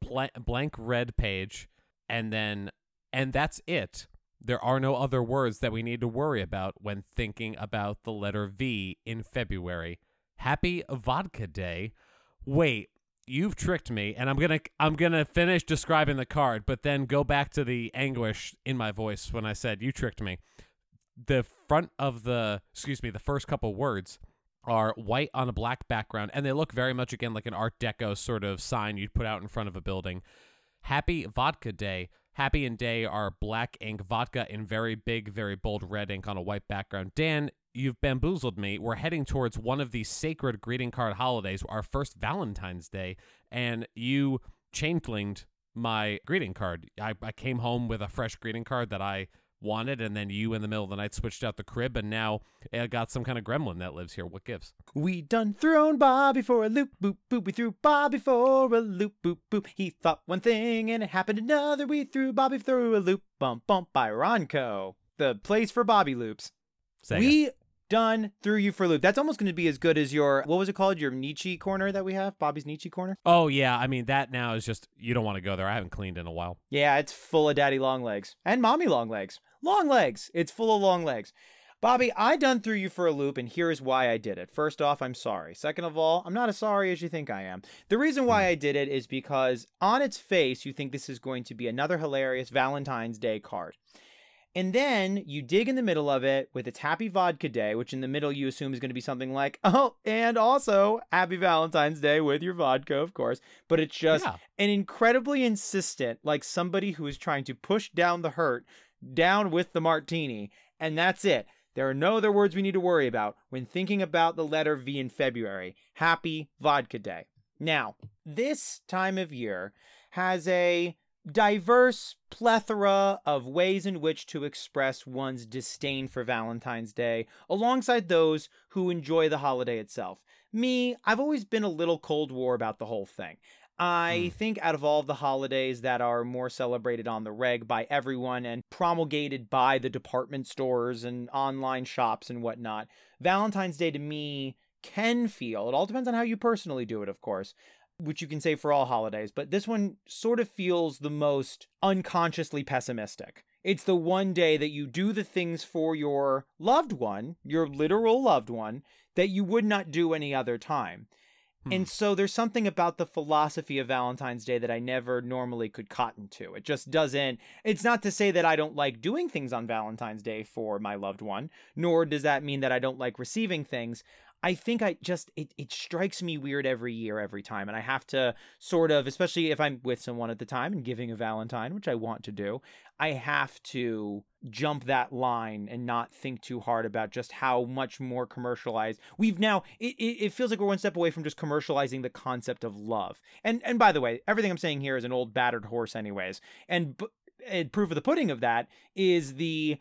Bla- blank red page, and then and that's it. There are no other words that we need to worry about when thinking about the letter V in February. Happy Vodka Day. Wait, you've tricked me, and I'm gonna I'm gonna finish describing the card, but then go back to the anguish in my voice when I said you tricked me the front of the excuse me the first couple words are white on a black background and they look very much again like an art deco sort of sign you'd put out in front of a building. Happy vodka day. Happy and day are black ink vodka in very big very bold red ink on a white background. Dan you've bamboozled me. We're heading towards one of these sacred greeting card holidays our first valentine's day and you changelinged my greeting card. I, I came home with a fresh greeting card that i wanted, and then you in the middle of the night switched out the crib, and now I got some kind of gremlin that lives here. What gives? We done thrown Bobby for a loop, boop, boop. We threw Bobby for a loop, boop, boop. He thought one thing and it happened another. We threw Bobby through a loop, bump, bump by Ronco. The place for Bobby loops. It. we done threw you for a loop. That's almost going to be as good as your, what was it called? Your Nietzsche corner that we have? Bobby's Nietzsche corner? Oh yeah, I mean that now is just you don't want to go there. I haven't cleaned in a while. Yeah, it's full of daddy long legs and mommy long legs. Long legs. It's full of long legs. Bobby, I done threw you for a loop, and here's why I did it. First off, I'm sorry. Second of all, I'm not as sorry as you think I am. The reason why hmm. I did it is because on its face, you think this is going to be another hilarious Valentine's Day card. And then you dig in the middle of it with its Happy Vodka Day, which in the middle you assume is going to be something like, oh, and also Happy Valentine's Day with your vodka, of course. But it's just Yeah. an incredibly insistent, like somebody who is trying to push down the hurt, down with the martini, and that's it. There are no other words we need to worry about when thinking about the letter V in February. Happy Vodka Day. Now, this time of year has a diverse plethora of ways in which to express one's disdain for Valentine's Day alongside those who enjoy the holiday itself. Me, I've always been a little Cold War about the whole thing. I Hmm. think out of all of the holidays that are more celebrated on the reg by everyone and promulgated by the department stores and online shops and whatnot, Valentine's Day to me can feel, it all depends on how you personally do it, of course, which you can say for all holidays, but this one sort of feels the most unconsciously pessimistic. It's the one day that you do the things for your loved one, your literal loved one, that you would not do any other time. Hmm. And so there's something about the philosophy of Valentine's Day that I never normally could cotton to. It just doesn't. It's not to say that I don't like doing things on Valentine's Day for my loved one, nor does that mean that I don't like receiving things. I think I just it, it strikes me weird every year, every time, and I have to sort of, especially if I'm with someone at the time and giving a Valentine, which I want to do, I have to jump that line and not think too hard about just how much more commercialized we've now. It, it, feels like we're one step away from just commercializing the concept of love. And and by the way, everything I'm saying here is an old battered horse, anyways. And, and proof of the pudding of that is the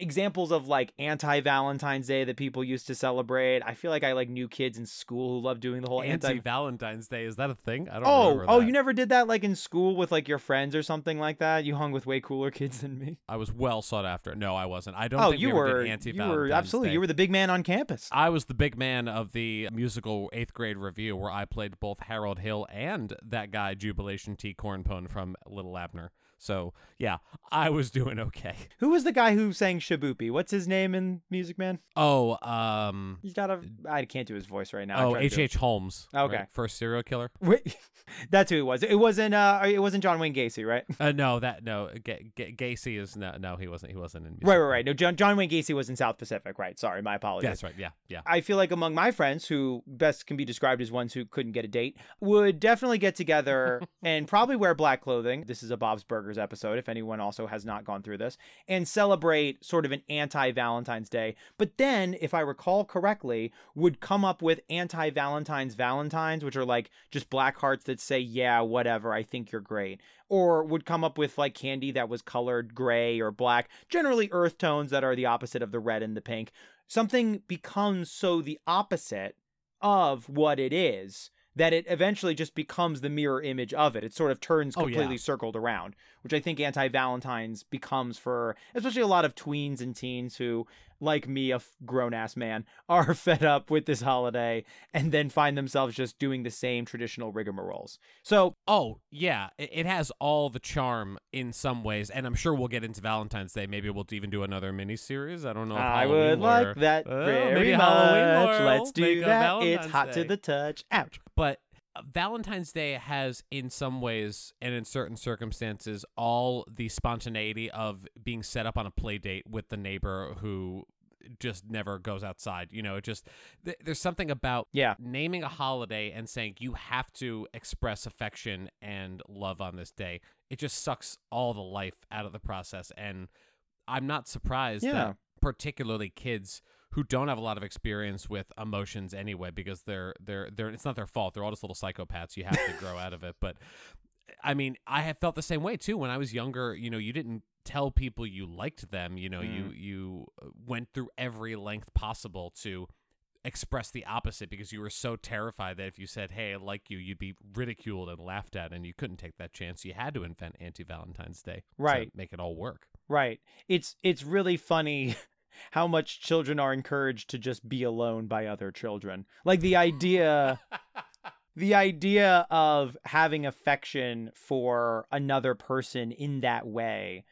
examples of like anti Valentine's Day that people used to celebrate. I feel like I like new kids in school who love doing the whole Anti. Valentine's Day is that a thing? I don't. Oh, oh, you never did that like in school with like your friends or something like that. You hung with way cooler kids than me. I was well sought after. No, I wasn't. I don't. oh, think you we were. anti Valentine's. were absolutely. Day. You were the big man on campus. I was the big man of the musical eighth grade review where I played both Harold Hill and that guy Jubilation T. Cornpone from Li'l Abner. So yeah, I was doing okay. Who was the guy who sang Shipoopi? What's his name in Music Man? Oh, um, He's got a. I can't do his voice right now. Oh, H. H. Holmes. Okay. right? First serial killer. Wait, that's who it was. It wasn't. Uh, it wasn't John Wayne Gacy, right? Uh, no, that no. G- G- Gacy is no, no. He wasn't. He wasn't in. Music Right, right, right. No, John John Wayne Gacy was in South Pacific. Right. Sorry, my apologies. That's right. Yeah, yeah. I feel like among my friends, who best can be described as ones who couldn't get a date, would definitely get together and probably wear black clothing. This is a Bob's Burgers episode, if anyone also has not gone through this, and celebrate sort of an anti Valentine's Day. But then, if I recall correctly, would come up with anti Valentine's Valentines, which are like just black hearts that say, yeah, whatever, I think you're great. Or would come up with like candy that was colored gray or black, generally earth tones that are the opposite of the red and the pink something becomes so the opposite of what it is that it eventually just becomes the mirror image of it. It sort of turns Oh, yeah. completely circled around, which I think anti Valentine's becomes for especially a lot of tweens and teens who, like me, a grown ass man, are fed up with this holiday and then find themselves just doing the same traditional rigmaroles. So, Oh, yeah. It, has all the charm in some ways, and I'm sure we'll get into Valentine's Day. Maybe we'll even do another mini series. I don't know. If I Halloween would like that Oh, very maybe much. Halloween Let's do that. It's hot to the touch. Ouch. but uh, Valentine's Day has, in some ways and in certain circumstances, all the spontaneity of being set up on a play date with the neighbor who just never goes outside. You know, it just th- there's something about Yeah. naming a holiday and saying you have to express affection and love on this day. It just sucks all the life out of the process, and I'm not surprised Yeah. that particularly kids who don't have a lot of experience with emotions anyway because they're they're they're it's not their fault. They're all just little psychopaths. You have to grow out of it. But i mean i have felt the same way too. When i was younger you know you didn't tell people you liked them. You know you you uh, went through every length possible to express the opposite because you were so terrified that if you said hey i like you you'd be ridiculed and laughed at and you couldn't take that chance. You had to invent anti-valentine's day Right. to make it all work. Right. It's it's really funny how much children are encouraged to just be alone by other children. Like the idea the idea of having affection for another person in that way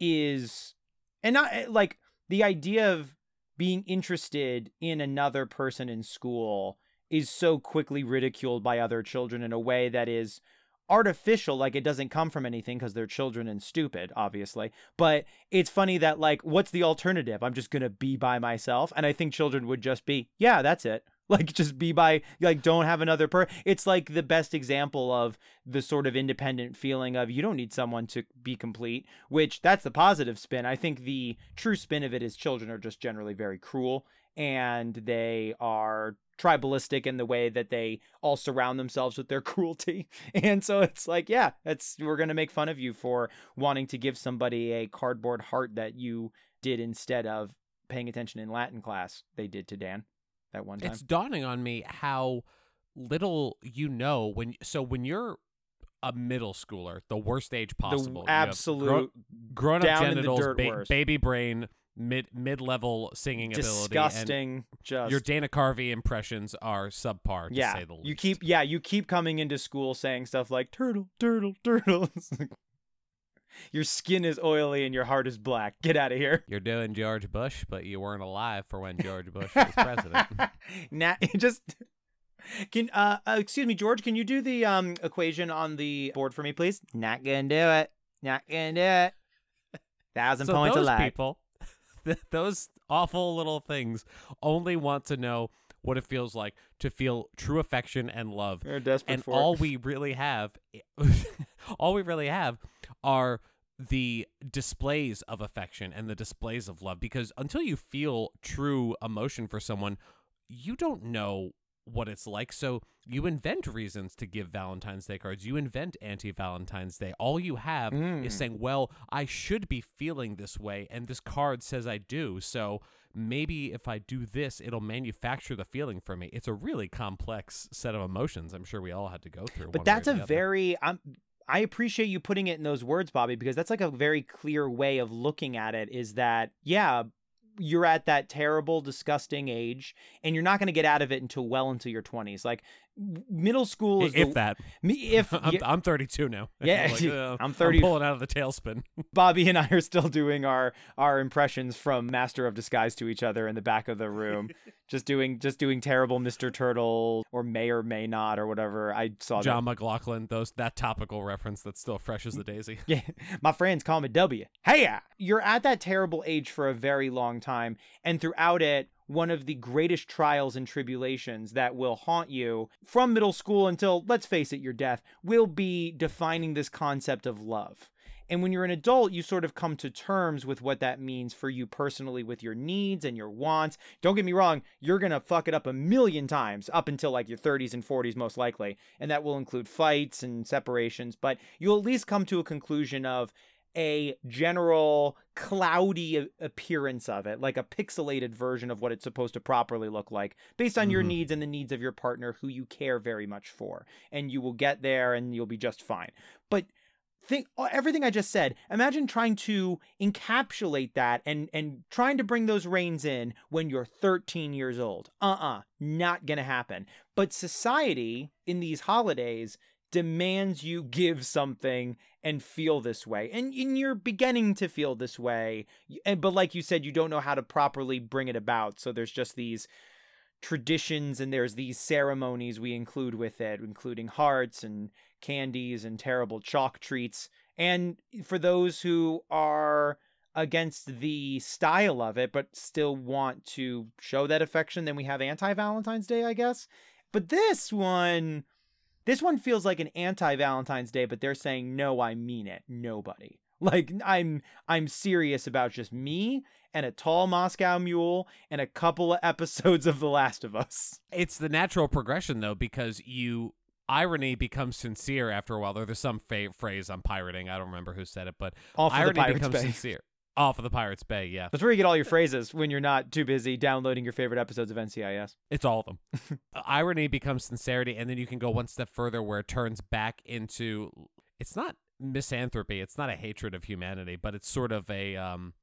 is and not eh, like the idea of being interested in another person in school is so quickly ridiculed by other children in a way that is artificial like it doesn't come from anything because they're children and stupid obviously but it's funny that like what's the alternative? I'm just gonna be by myself and i think children would just be yeah that's it. Like just be by like don't have another per it's like the best example of the sort of independent feeling of you don't need someone to be complete which that's the positive spin. I think the true spin of it is children are just generally very cruel and they are tribalistic in the way that they all surround themselves with their cruelty. And so it's like yeah that's we're going to make fun of you for wanting to give somebody a cardboard heart that you did instead of paying attention in latin class. They did to dan that one time. It's dawning on me how little you know when. So when you're a middle schooler, the worst age possible, the absolute grown up in the genitals, ba- baby brain, mid mid level singing ability, disgusting just your Dana Carvey impressions are subpar. To yeah say the least. you keep yeah you keep coming into school saying stuff like turtle turtle turtle your skin is oily and your heart is black get out of here You're doing George Bush, but you weren't alive for when George Bush was president. now just Can uh, uh excuse me, George, can you do the um equation on the board for me, please? Not gonna do it. Not gonna do it. Thousand so points those lag. people, those awful little things, only want to know what it feels like to feel true affection and love. They're desperate and for all it. we really have all we really have are the displays of affection and the displays of love because until you feel true emotion for someone you don't know what it's like so you invent reasons to give valentine's day cards you invent anti-valentine's day all you have Mm. is saying well i should be feeling this way and this card says i do so maybe if I do this, it'll manufacture the feeling for me. It's a really complex set of emotions. I'm sure we all had to go through. But one way or that's a very I'm I appreciate you putting it in those words, Bobby, because that's like a very clear way of looking at it is that, yeah, you're at that terrible, disgusting age, and you're not going to get out of it until well into your 20s. Like middle school is if the, that. me if I'm, I'm 32 now. Yeah, Like, uh, I'm 30 pulling out of the tailspin. Bobby and I are still doing our our impressions from Master of Disguise to each other in the back of the room, just doing just doing terrible Mr. Turtle or may or may not or whatever. I saw that. John McLaughlin, those that topical reference that's still fresh as the daisy. Yeah, my friends call me W. Hey, you're at that terrible age for a very long time, and throughout it, one of the greatest trials and tribulations that will haunt you from middle school until, let's face it, your death will be defining this concept of love. And when you're an adult, you sort of come to terms with what that means for you personally with your needs and your wants. Don't get me wrong, you're going to fuck it up a million times up until like your 30s and 40s, most likely. And that will include fights and separations, but you'll at least come to a conclusion of a general cloudy appearance of it, like a pixelated version of what it's supposed to properly look like, based on your Mhm. needs and the needs of your partner who you care very much for. And you will get there and you'll be just fine. But think everything I just said. Imagine trying to encapsulate that and and trying to bring those reins in when you're 13 years old. Uh-uh, not gonna happen. But society in these holidays demands you give something and feel this way, and, and you're beginning to feel this way. And but like you said, you don't know how to properly bring it about. So there's just these traditions and there's these ceremonies we include with it, including hearts and candies and terrible chalk treats. And for those who are against the style of it, but still want to show that affection, then we have anti Valentine's Day, I guess. But this one, this one feels like an anti Valentine's Day, but they're saying, no, I mean it. Nobody. Like I'm I'm serious about just me and a tall Moscow mule and a couple of episodes of The Last of Us. It's the natural progression though, because you irony becomes sincere after a while. There's some fa- phrase I'm pirating. I don't remember who said it, but the irony becomes Bay. sincere. Off of the Pirates Bay, yeah. That's where you get all your phrases when you're not too busy downloading your favorite episodes of NCIS. It's all of them. Irony becomes sincerity, and then you can go one step further where it turns back into it's not misanthropy, it's not a hatred of humanity, but it's sort of a um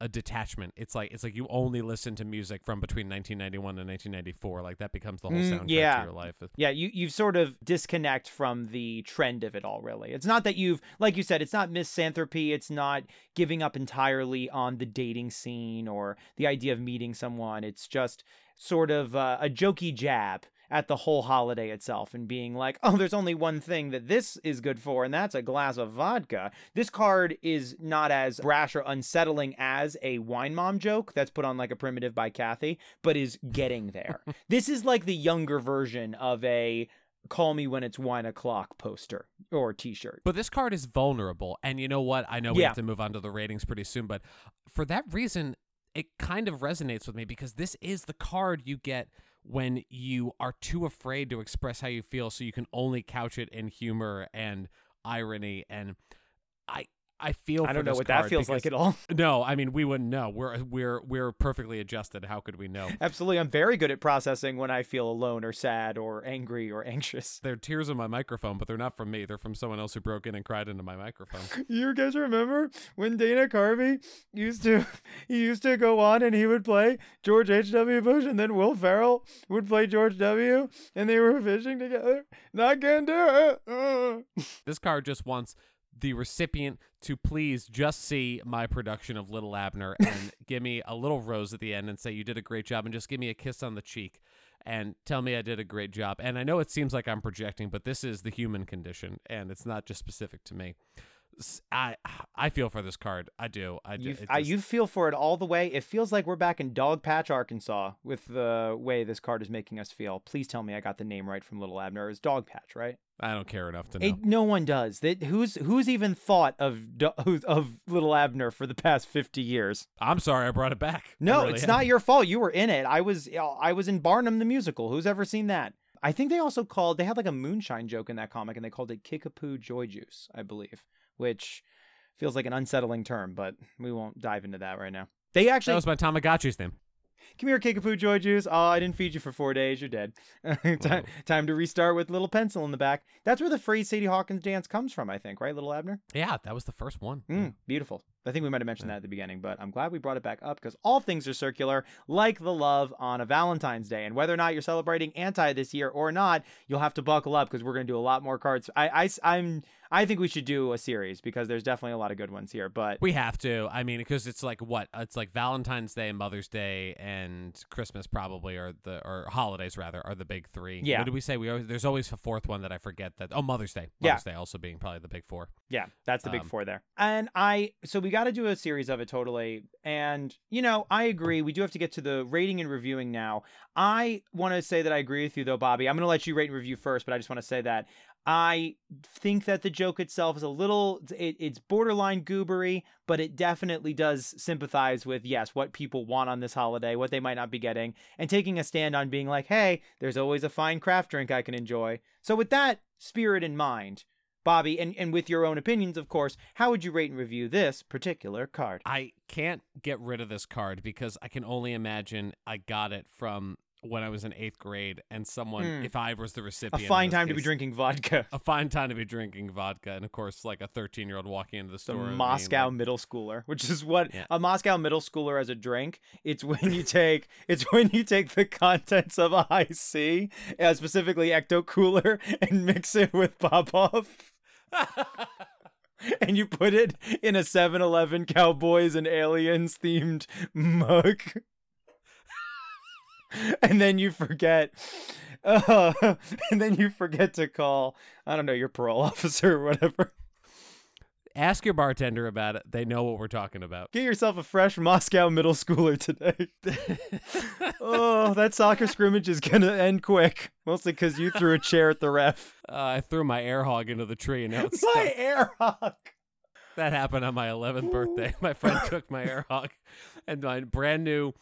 a detachment. It's like it's like you only listen to music from between 1991 and 1994. Like that becomes the whole Mm, soundtrack yeah. to your life. Yeah, you you sort of disconnect from the trend of it all really. It's not that you've like you said, it's not misanthropy, it's not giving up entirely on the dating scene or the idea of meeting someone. It's just sort of uh, a jokey jab at the whole holiday itself and being like, "Oh, there's only one thing that this is good for and that's a glass of vodka." This card is not as brash or unsettling as a wine mom joke that's put on like a primitive by Kathy, but is getting there. this is like the younger version of a call me when it's wine o'clock poster or t-shirt But this card is vulnerable, and you know what? I know we Yeah. have to move on to the ratings pretty soon, but for that reason, it kind of resonates with me because this is the card you get when you are too afraid to express how you feel, so you can only couch it in humor and irony. And I, I feel i don't know what that feels like at all No, I mean we wouldn't know. We're we're we're perfectly adjusted. How could we know? absolutely i'm very good at processing when i feel alone or sad or angry or anxious They're tears in my microphone, but they're not from me. They're from someone else who broke in and cried into my microphone. you guys remember when dana carvey used to he used to go on and he would play george h.w bush and then will ferrell would play george w and they were fishing together not gonna do it. This card just wants the recipient to please just see my production of Li'l Abner and give me a little rose at the end and say you did a great job and just give me a kiss on the cheek. and tell me I did a great job. And I know it seems like I'm projecting, but this is the human condition, and it's not just specific to me. I I feel for this card. I do. I do. You, It I, just- you feel for it all the way. It feels like we're back in Dogpatch, Arkansas, with the way this card is making us feel. Please tell me I got the name right from Li'l Abner. It's Dogpatch, right? I don't care enough to know. It, no one does. That who's who's even thought of who's- of Li'l Abner for the past fifty years? I'm sorry I brought it back. No, really it's am. not your fault. You were in it. I was uh, I was in Barnum the musical. Who's ever seen that? I think they also called they had like a moonshine joke in that comic and they called it Kickapoo Joy Juice, I believe, which feels like an unsettling term, but we won't dive into that right now. They actually That was my Tamagotchi's name. Come here, Kickapoo Joy Juice. Oh, I didn't feed you for four days. You're dead. time, time to restart with little pencil in the back. That's where the phrase Sadie Hawkins dance comes from, I think, right, Li'l Abner? Yeah, that was the first one. Mm, beautiful. I think we might have mentioned Yeah. that at the beginning, but I'm glad we brought it back up because all things are circular, like the love on a Valentine's Day. And whether or not you're celebrating anti this year or not, you'll have to buckle up because we're going to do a lot more cards. I, I, am I think we should do a series because there's definitely a lot of good ones here. But We have to. I mean, because it's like what? It's like Valentine's Day, and Mother's Day, and Christmas probably are the or holidays rather are the big three. Yeah. What do we say? We always, there's always a fourth one that I forget. That oh Mother's Day. Yeah. Day also being probably the big four. Yeah, that's the big Um, four there. And I, so we got to do a series of it totally. And, you know, I agree. We do have to get to the rating and reviewing now. I want to say that I agree with you, though, Bobby. I'm going to let you rate and review first, but I just want to say that I think that the joke itself is a little, it, it's borderline goobery, but it definitely does sympathize with, yes, what people want on this holiday, what they might not be getting, and taking a stand on being like, hey, there's always a fine craft drink I can enjoy. So, with that spirit in mind, Bobby, and, and with your own opinions, of course, how would you rate and review this particular card? I can't get rid of this card because I can only imagine I got it from when I was in eighth grade, and someone, Hmm. if I was the recipient, in fine time to be drinking vodka. A fine time to be drinking vodka, and of course, like a 13 year old walking into the The store. being Moscow like, middle schooler, which is what Yeah. a Moscow middle schooler as a drink. It's when you take it's when you take the contents of a Hi-C, uh, specifically Ecto Cooler, and mix it with Popov. and you put it in a 7-Eleven Cowboys and Aliens themed mug. and then you forget uh, and then you forget to call I don't know your parole officer or whatever. Ask your bartender about it. They know what we're talking about. Get yourself a fresh Moscow middle schooler today. oh, that soccer scrimmage is gonna end quick. Mostly because you threw a chair at the ref. Uh, I threw my air hog into the tree and now it's My stuck. air hog! That happened on my 11th birthday. My friend took my air hog and my brand new,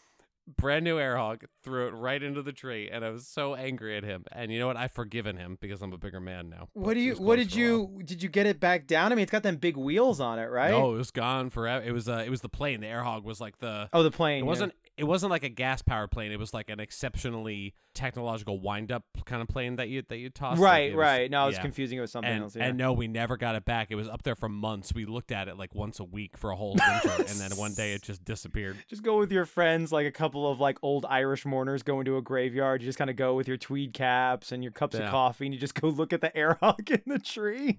brand new air hog threw it right into the tree, and I was so angry at him. And you know what? I've forgiven him because I'm a bigger man now. What do you? What did for a while. you? Did you get it back down? I mean, it's got them big wheels on it, right? No, it was gone forever. It was uh, it was the plane. The air hog was like the. Oh, the plane. It yeah. wasn't. It wasn't like a gas powered plane. It was like an exceptionally technological wind up kind of plane that you that you tossed. Like, Right, it was- right. No, I was yeah. confusing it with something and, else. Yeah. and no, we never got it back. It was up there for months. We looked at it like once a week for a whole winter, and then one day it just disappeared. just go with your friends, like a couple of like old Irish mourners going to a graveyard. You just kind of go with your tweed caps and your cups of coffee, and you just go look at the air hog in the tree.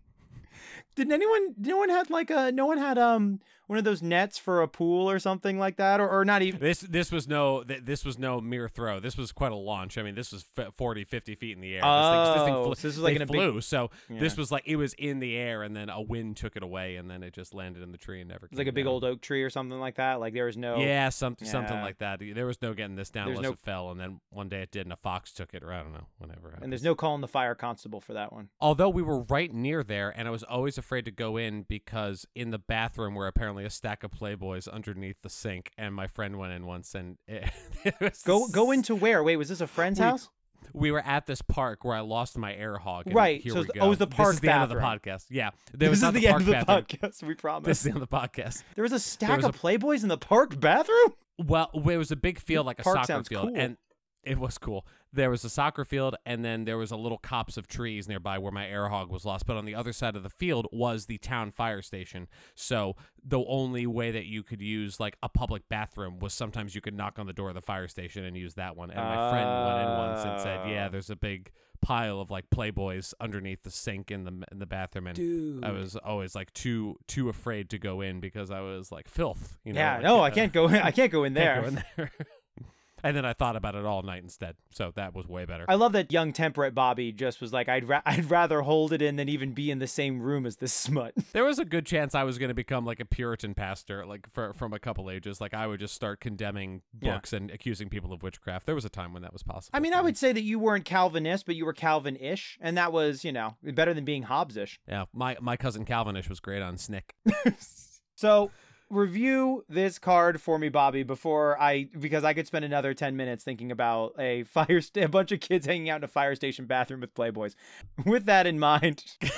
Didn't anyone? No one had like a. No one had um one of those nets for a pool or something like that, or, or not even. This this was no th- this was no mere throw. This was quite a launch. I mean, this was f- 40, 50 feet in the air. this thing, this thing Oh, flew, so this was like in a big- so this was like it was in the air, and then a wind took it away, and then it just landed in the tree and never. It's like a came big down. old oak tree or something like that. Like there was no. Yeah, something something like that. There was no getting this down There's unless no- it fell, and then one day it did, and a fox took it, or I don't know, whatever. And there's no calling the fire constable for that one. Although we were right near there, and I was always afraid to go in because in the bathroom were apparently a stack of Playboys underneath the sink, and my friend went in once, and it, it was Go go into where? Wait, was this a friend's We- house? We were at this park where I lost my air hog. Right, Here so we go. oh, it's the This park is the end of the podcast. Yeah. There This was is the, the, end of the bathroom. podcast. We promise. This is the end of the podcast. There was a stack was of Playboys in the park bathroom. Well, it was a big field, like a Park soccer field, cool. and it was cool. There was a soccer field, and then there was a little copse of trees nearby where my air hog was lost. But on the other side of the field was the town fire station. So the only way that you could use like a public bathroom was sometimes you could knock on the door of the fire station and use that one. And my friend went in once and said, "Yeah, Oh. there's a big pile of like Playboys underneath the sink in the in the bathroom." And Dude. I was always like too too afraid to go in because I was like filth. You know, yeah, like, no, I uh, can't go. In, I can't go in there. can't go in there. And then I thought about it all night instead. So that was way better. I love that young temperate Bobby just was like, I'd ra- I'd rather hold it in than even be in the same room as this smut. there was a good chance I was going to become like a Puritan pastor, like for, from a couple ages. Like I would just start condemning Yeah. books and accusing people of witchcraft. There was a time when that was possible. I mean, I would say that you weren't Calvinist, but you were Calvin-ish, and that was, you know, better than being Hobbesish. Yeah, my my cousin Calvinish was great on Snick. So review this card for me, Bobby, before I because I could spend another ten minutes thinking about a fire st- a bunch of kids hanging out in a fire station bathroom with playboys. With that in mind.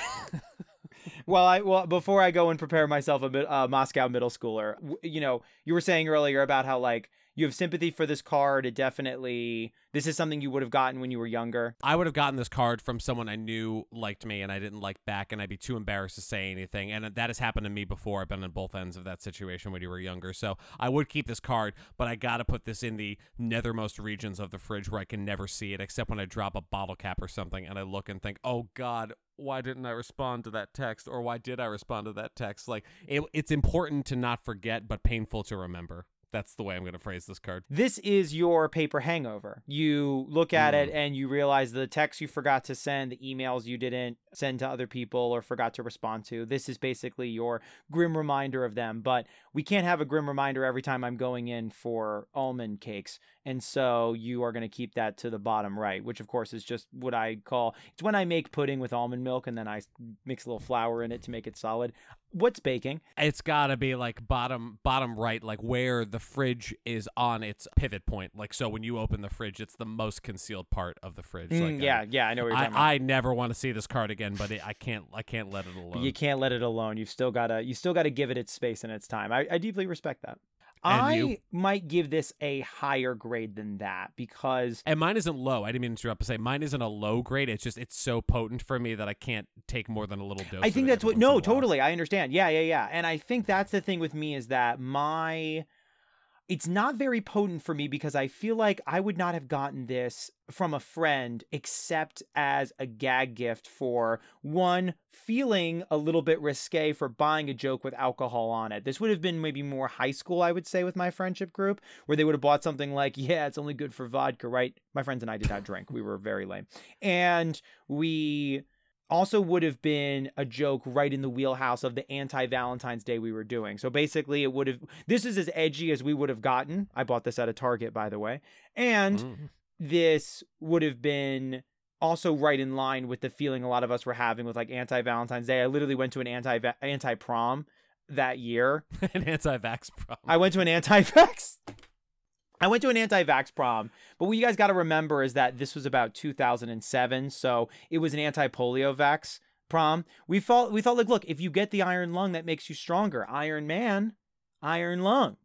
Well, I well before I go and prepare myself a mid- uh, Moscow middle schooler, you know, you were saying earlier about how like you have sympathy for this card. It definitely this is something you would have gotten when you were younger. I would have gotten this card from someone I knew liked me and I didn't like back, and I'd be too embarrassed to say anything. And that has happened to me before. I've been on both ends of that situation when you were younger. So I would keep this card, but I got to put this in the nethermost regions of the fridge where I can never see it, except when I drop a bottle cap or something and I look and think, oh God, why didn't I respond to that text? Or why did I respond to that text? Like, it, it's important to not forget, but painful to remember. That's the way I'm going to phrase this card. This is your paper hangover. You look at it hmm. and you realize the text you forgot to send, the emails you didn't send to other people or forgot to respond to. This is basically your grim reminder of them. But we can't have a grim reminder every time I'm going in for almond cakes. And so you are going to keep that to the bottom right, which of course is just what I call it's when I make pudding with almond milk and then I mix a little flour in it to make it solid. What's baking? It's got to be like bottom bottom right, like where the fridge is on its pivot point. Like so, when you open the fridge, it's the most concealed part of the fridge. Mm, like, yeah, yeah, I know what you're I, talking about. I never want to see this card again, but it, I can't I can't let it alone. You can't let it alone. You've still gotta you still gotta give it its space and its time. I, I deeply respect that. I you? might give this a higher grade than that because and mine isn't low. I didn't mean to interrupt to say mine isn't a low grade. It's just it's so potent for me that I can't take more than a little dose. I think that's what once in a no, totally. I understand. Yeah, yeah, yeah. And I think that's the thing with me is that my it's not very potent for me because I feel like I would not have gotten this from a friend except as a gag gift for one feeling a little bit risque for buying a joke with alcohol on it. This would have been maybe more high school, I would say, with my friendship group, where they would have bought something like, yeah, it's only good for vodka, right? My friends and I did not drink. We were very lame. And we also would have been a joke right in the wheelhouse of the anti Valentine's Day we were doing. So basically, it would have, this is as edgy as we would have gotten. I bought this at a Target, by the way. And Mm. this would have been also right in line with the feeling a lot of us were having with like anti Valentine's Day. I literally went to an anti anti prom that year. an anti-vax problem. I went to an anti vax. I went to an anti vax prom, but what you guys got to remember is that this was about 2007, so it was an anti polio vax prom. We felt we thought like, look, if you get the iron lung, that makes you stronger. Iron Man, iron lung,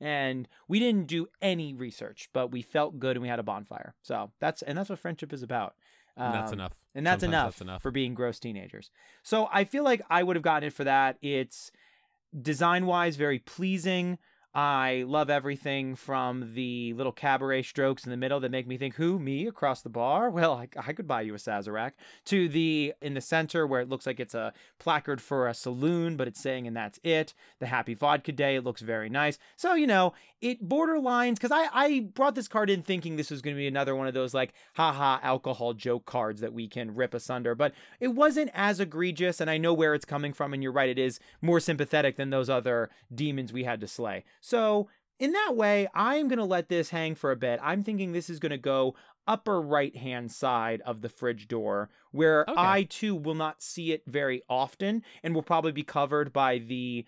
and we didn't do any research, but we felt good and we had a bonfire. So that's and that's what friendship is about. And that's Um, enough. and that's Sometimes enough, That's enough. for being gross teenagers. So I feel like I would have gotten it for that. It's design wise very pleasing. I love everything from the little cabaret strokes in the middle that make me think, who, me, across the bar? Well, I, I could buy you a Sazerac. To the in the center where it looks like it's a placard for a saloon, but it's saying, and that's it. The Happy Vodka Day, it looks very nice. So, you know, it borderlines, because I, I brought this card in thinking this was going to be another one of those like, haha, alcohol joke cards that we can rip asunder, but it wasn't as egregious, and I know where it's coming from, and you're right, it is more sympathetic than those other demons we had to slay. So, in that way, I'm going to let this hang for a bit. I'm thinking this is going to go upper right hand side of the fridge door, where Okay. I too will not see it very often and will probably be covered by the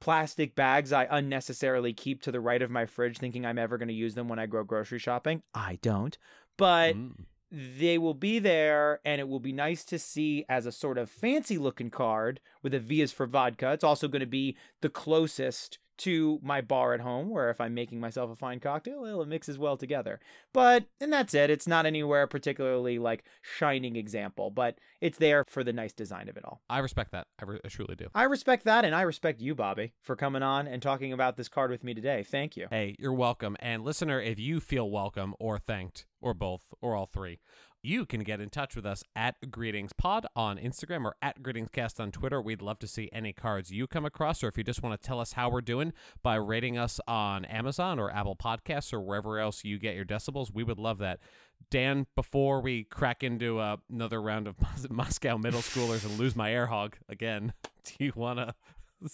plastic bags I unnecessarily keep to the right of my fridge, thinking I'm ever going to use them when I go grocery shopping. I don't. But Mm. they will be there and it will be nice to see as a sort of fancy looking card with a V is for vodka. It's also going to be the closest to my bar at home where if I'm making myself a fine cocktail, well, it mixes well together. But and that's it. It's not anywhere particularly like shining example, but it's there for the nice design of it all. I respect that. I, re- I truly do. I respect that and I respect you, Bobby, for coming on and talking about this card with me today. Thank you. Hey, you're welcome. And listener, if you feel welcome or thanked or both or all three, You can get in touch with us at GreetingsPod on Instagram or at GreetingsCast on Twitter. We'd love to see any cards you come across, or if you just want to tell us how we're doing by rating us on Amazon or Apple Podcasts or wherever else you get your decibels, we would love that. Dan, before we crack into uh, another round of Moscow middle schoolers and lose my air hog again, do you want to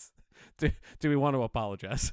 do, do we want to apologize?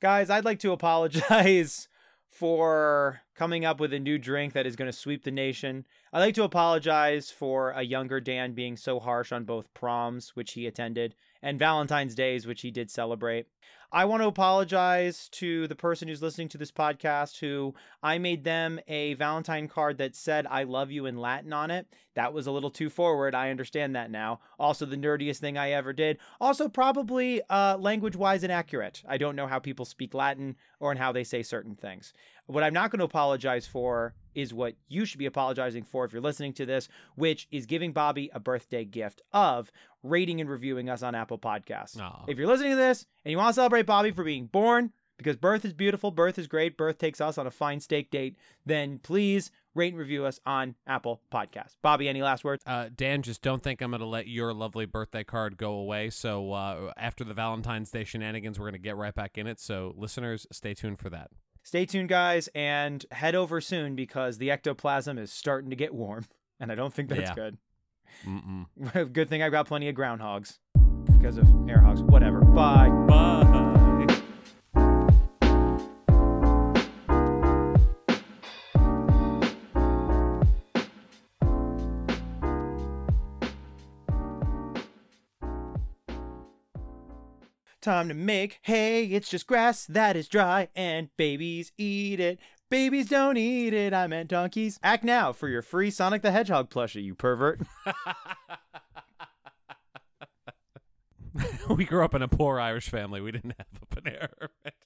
Guys, I'd like to apologize for coming up with a new drink that is going to sweep the nation. I'd like to apologize for a younger Dan being so harsh on both proms, which he attended, and Valentine's Days, which he did celebrate. I want to apologize to the person who's listening to this podcast who I made them a Valentine card that said I love you in Latin on it. That was a little too forward. I understand that now. Also, the nerdiest thing I ever did. Also, probably uh, language wise inaccurate. I don't know how people speak Latin or in how they say certain things. What I'm not going to apologize for is what you should be apologizing for if you're listening to this, which is giving Bobby a birthday gift of rating and reviewing us on Apple Podcasts. Aw. If you're listening to this and you want to celebrate Bobby for being born, because birth is beautiful, birth is great, birth takes us on a fine steak date, then please rate and review us on Apple Podcasts. Bobby, any last words? Uh, Dan, just don't think I'm going to let your lovely birthday card go away. So uh, after the Valentine's Day shenanigans, we're going to get right back in it. So listeners, stay tuned for that. Stay tuned, guys, and head over soon because the ectoplasm is starting to get warm, and I don't think that's Yeah. good. Mm-mm. good thing I've got plenty of groundhogs because of air hogs. Whatever. Bye. Bye. Time to make hay. It's just grass that is dry, and babies eat it. Babies don't eat it. I meant donkeys. Act now for your free Sonic the Hedgehog plushie, you pervert. we grew up in a poor Irish family. We didn't have a Panera.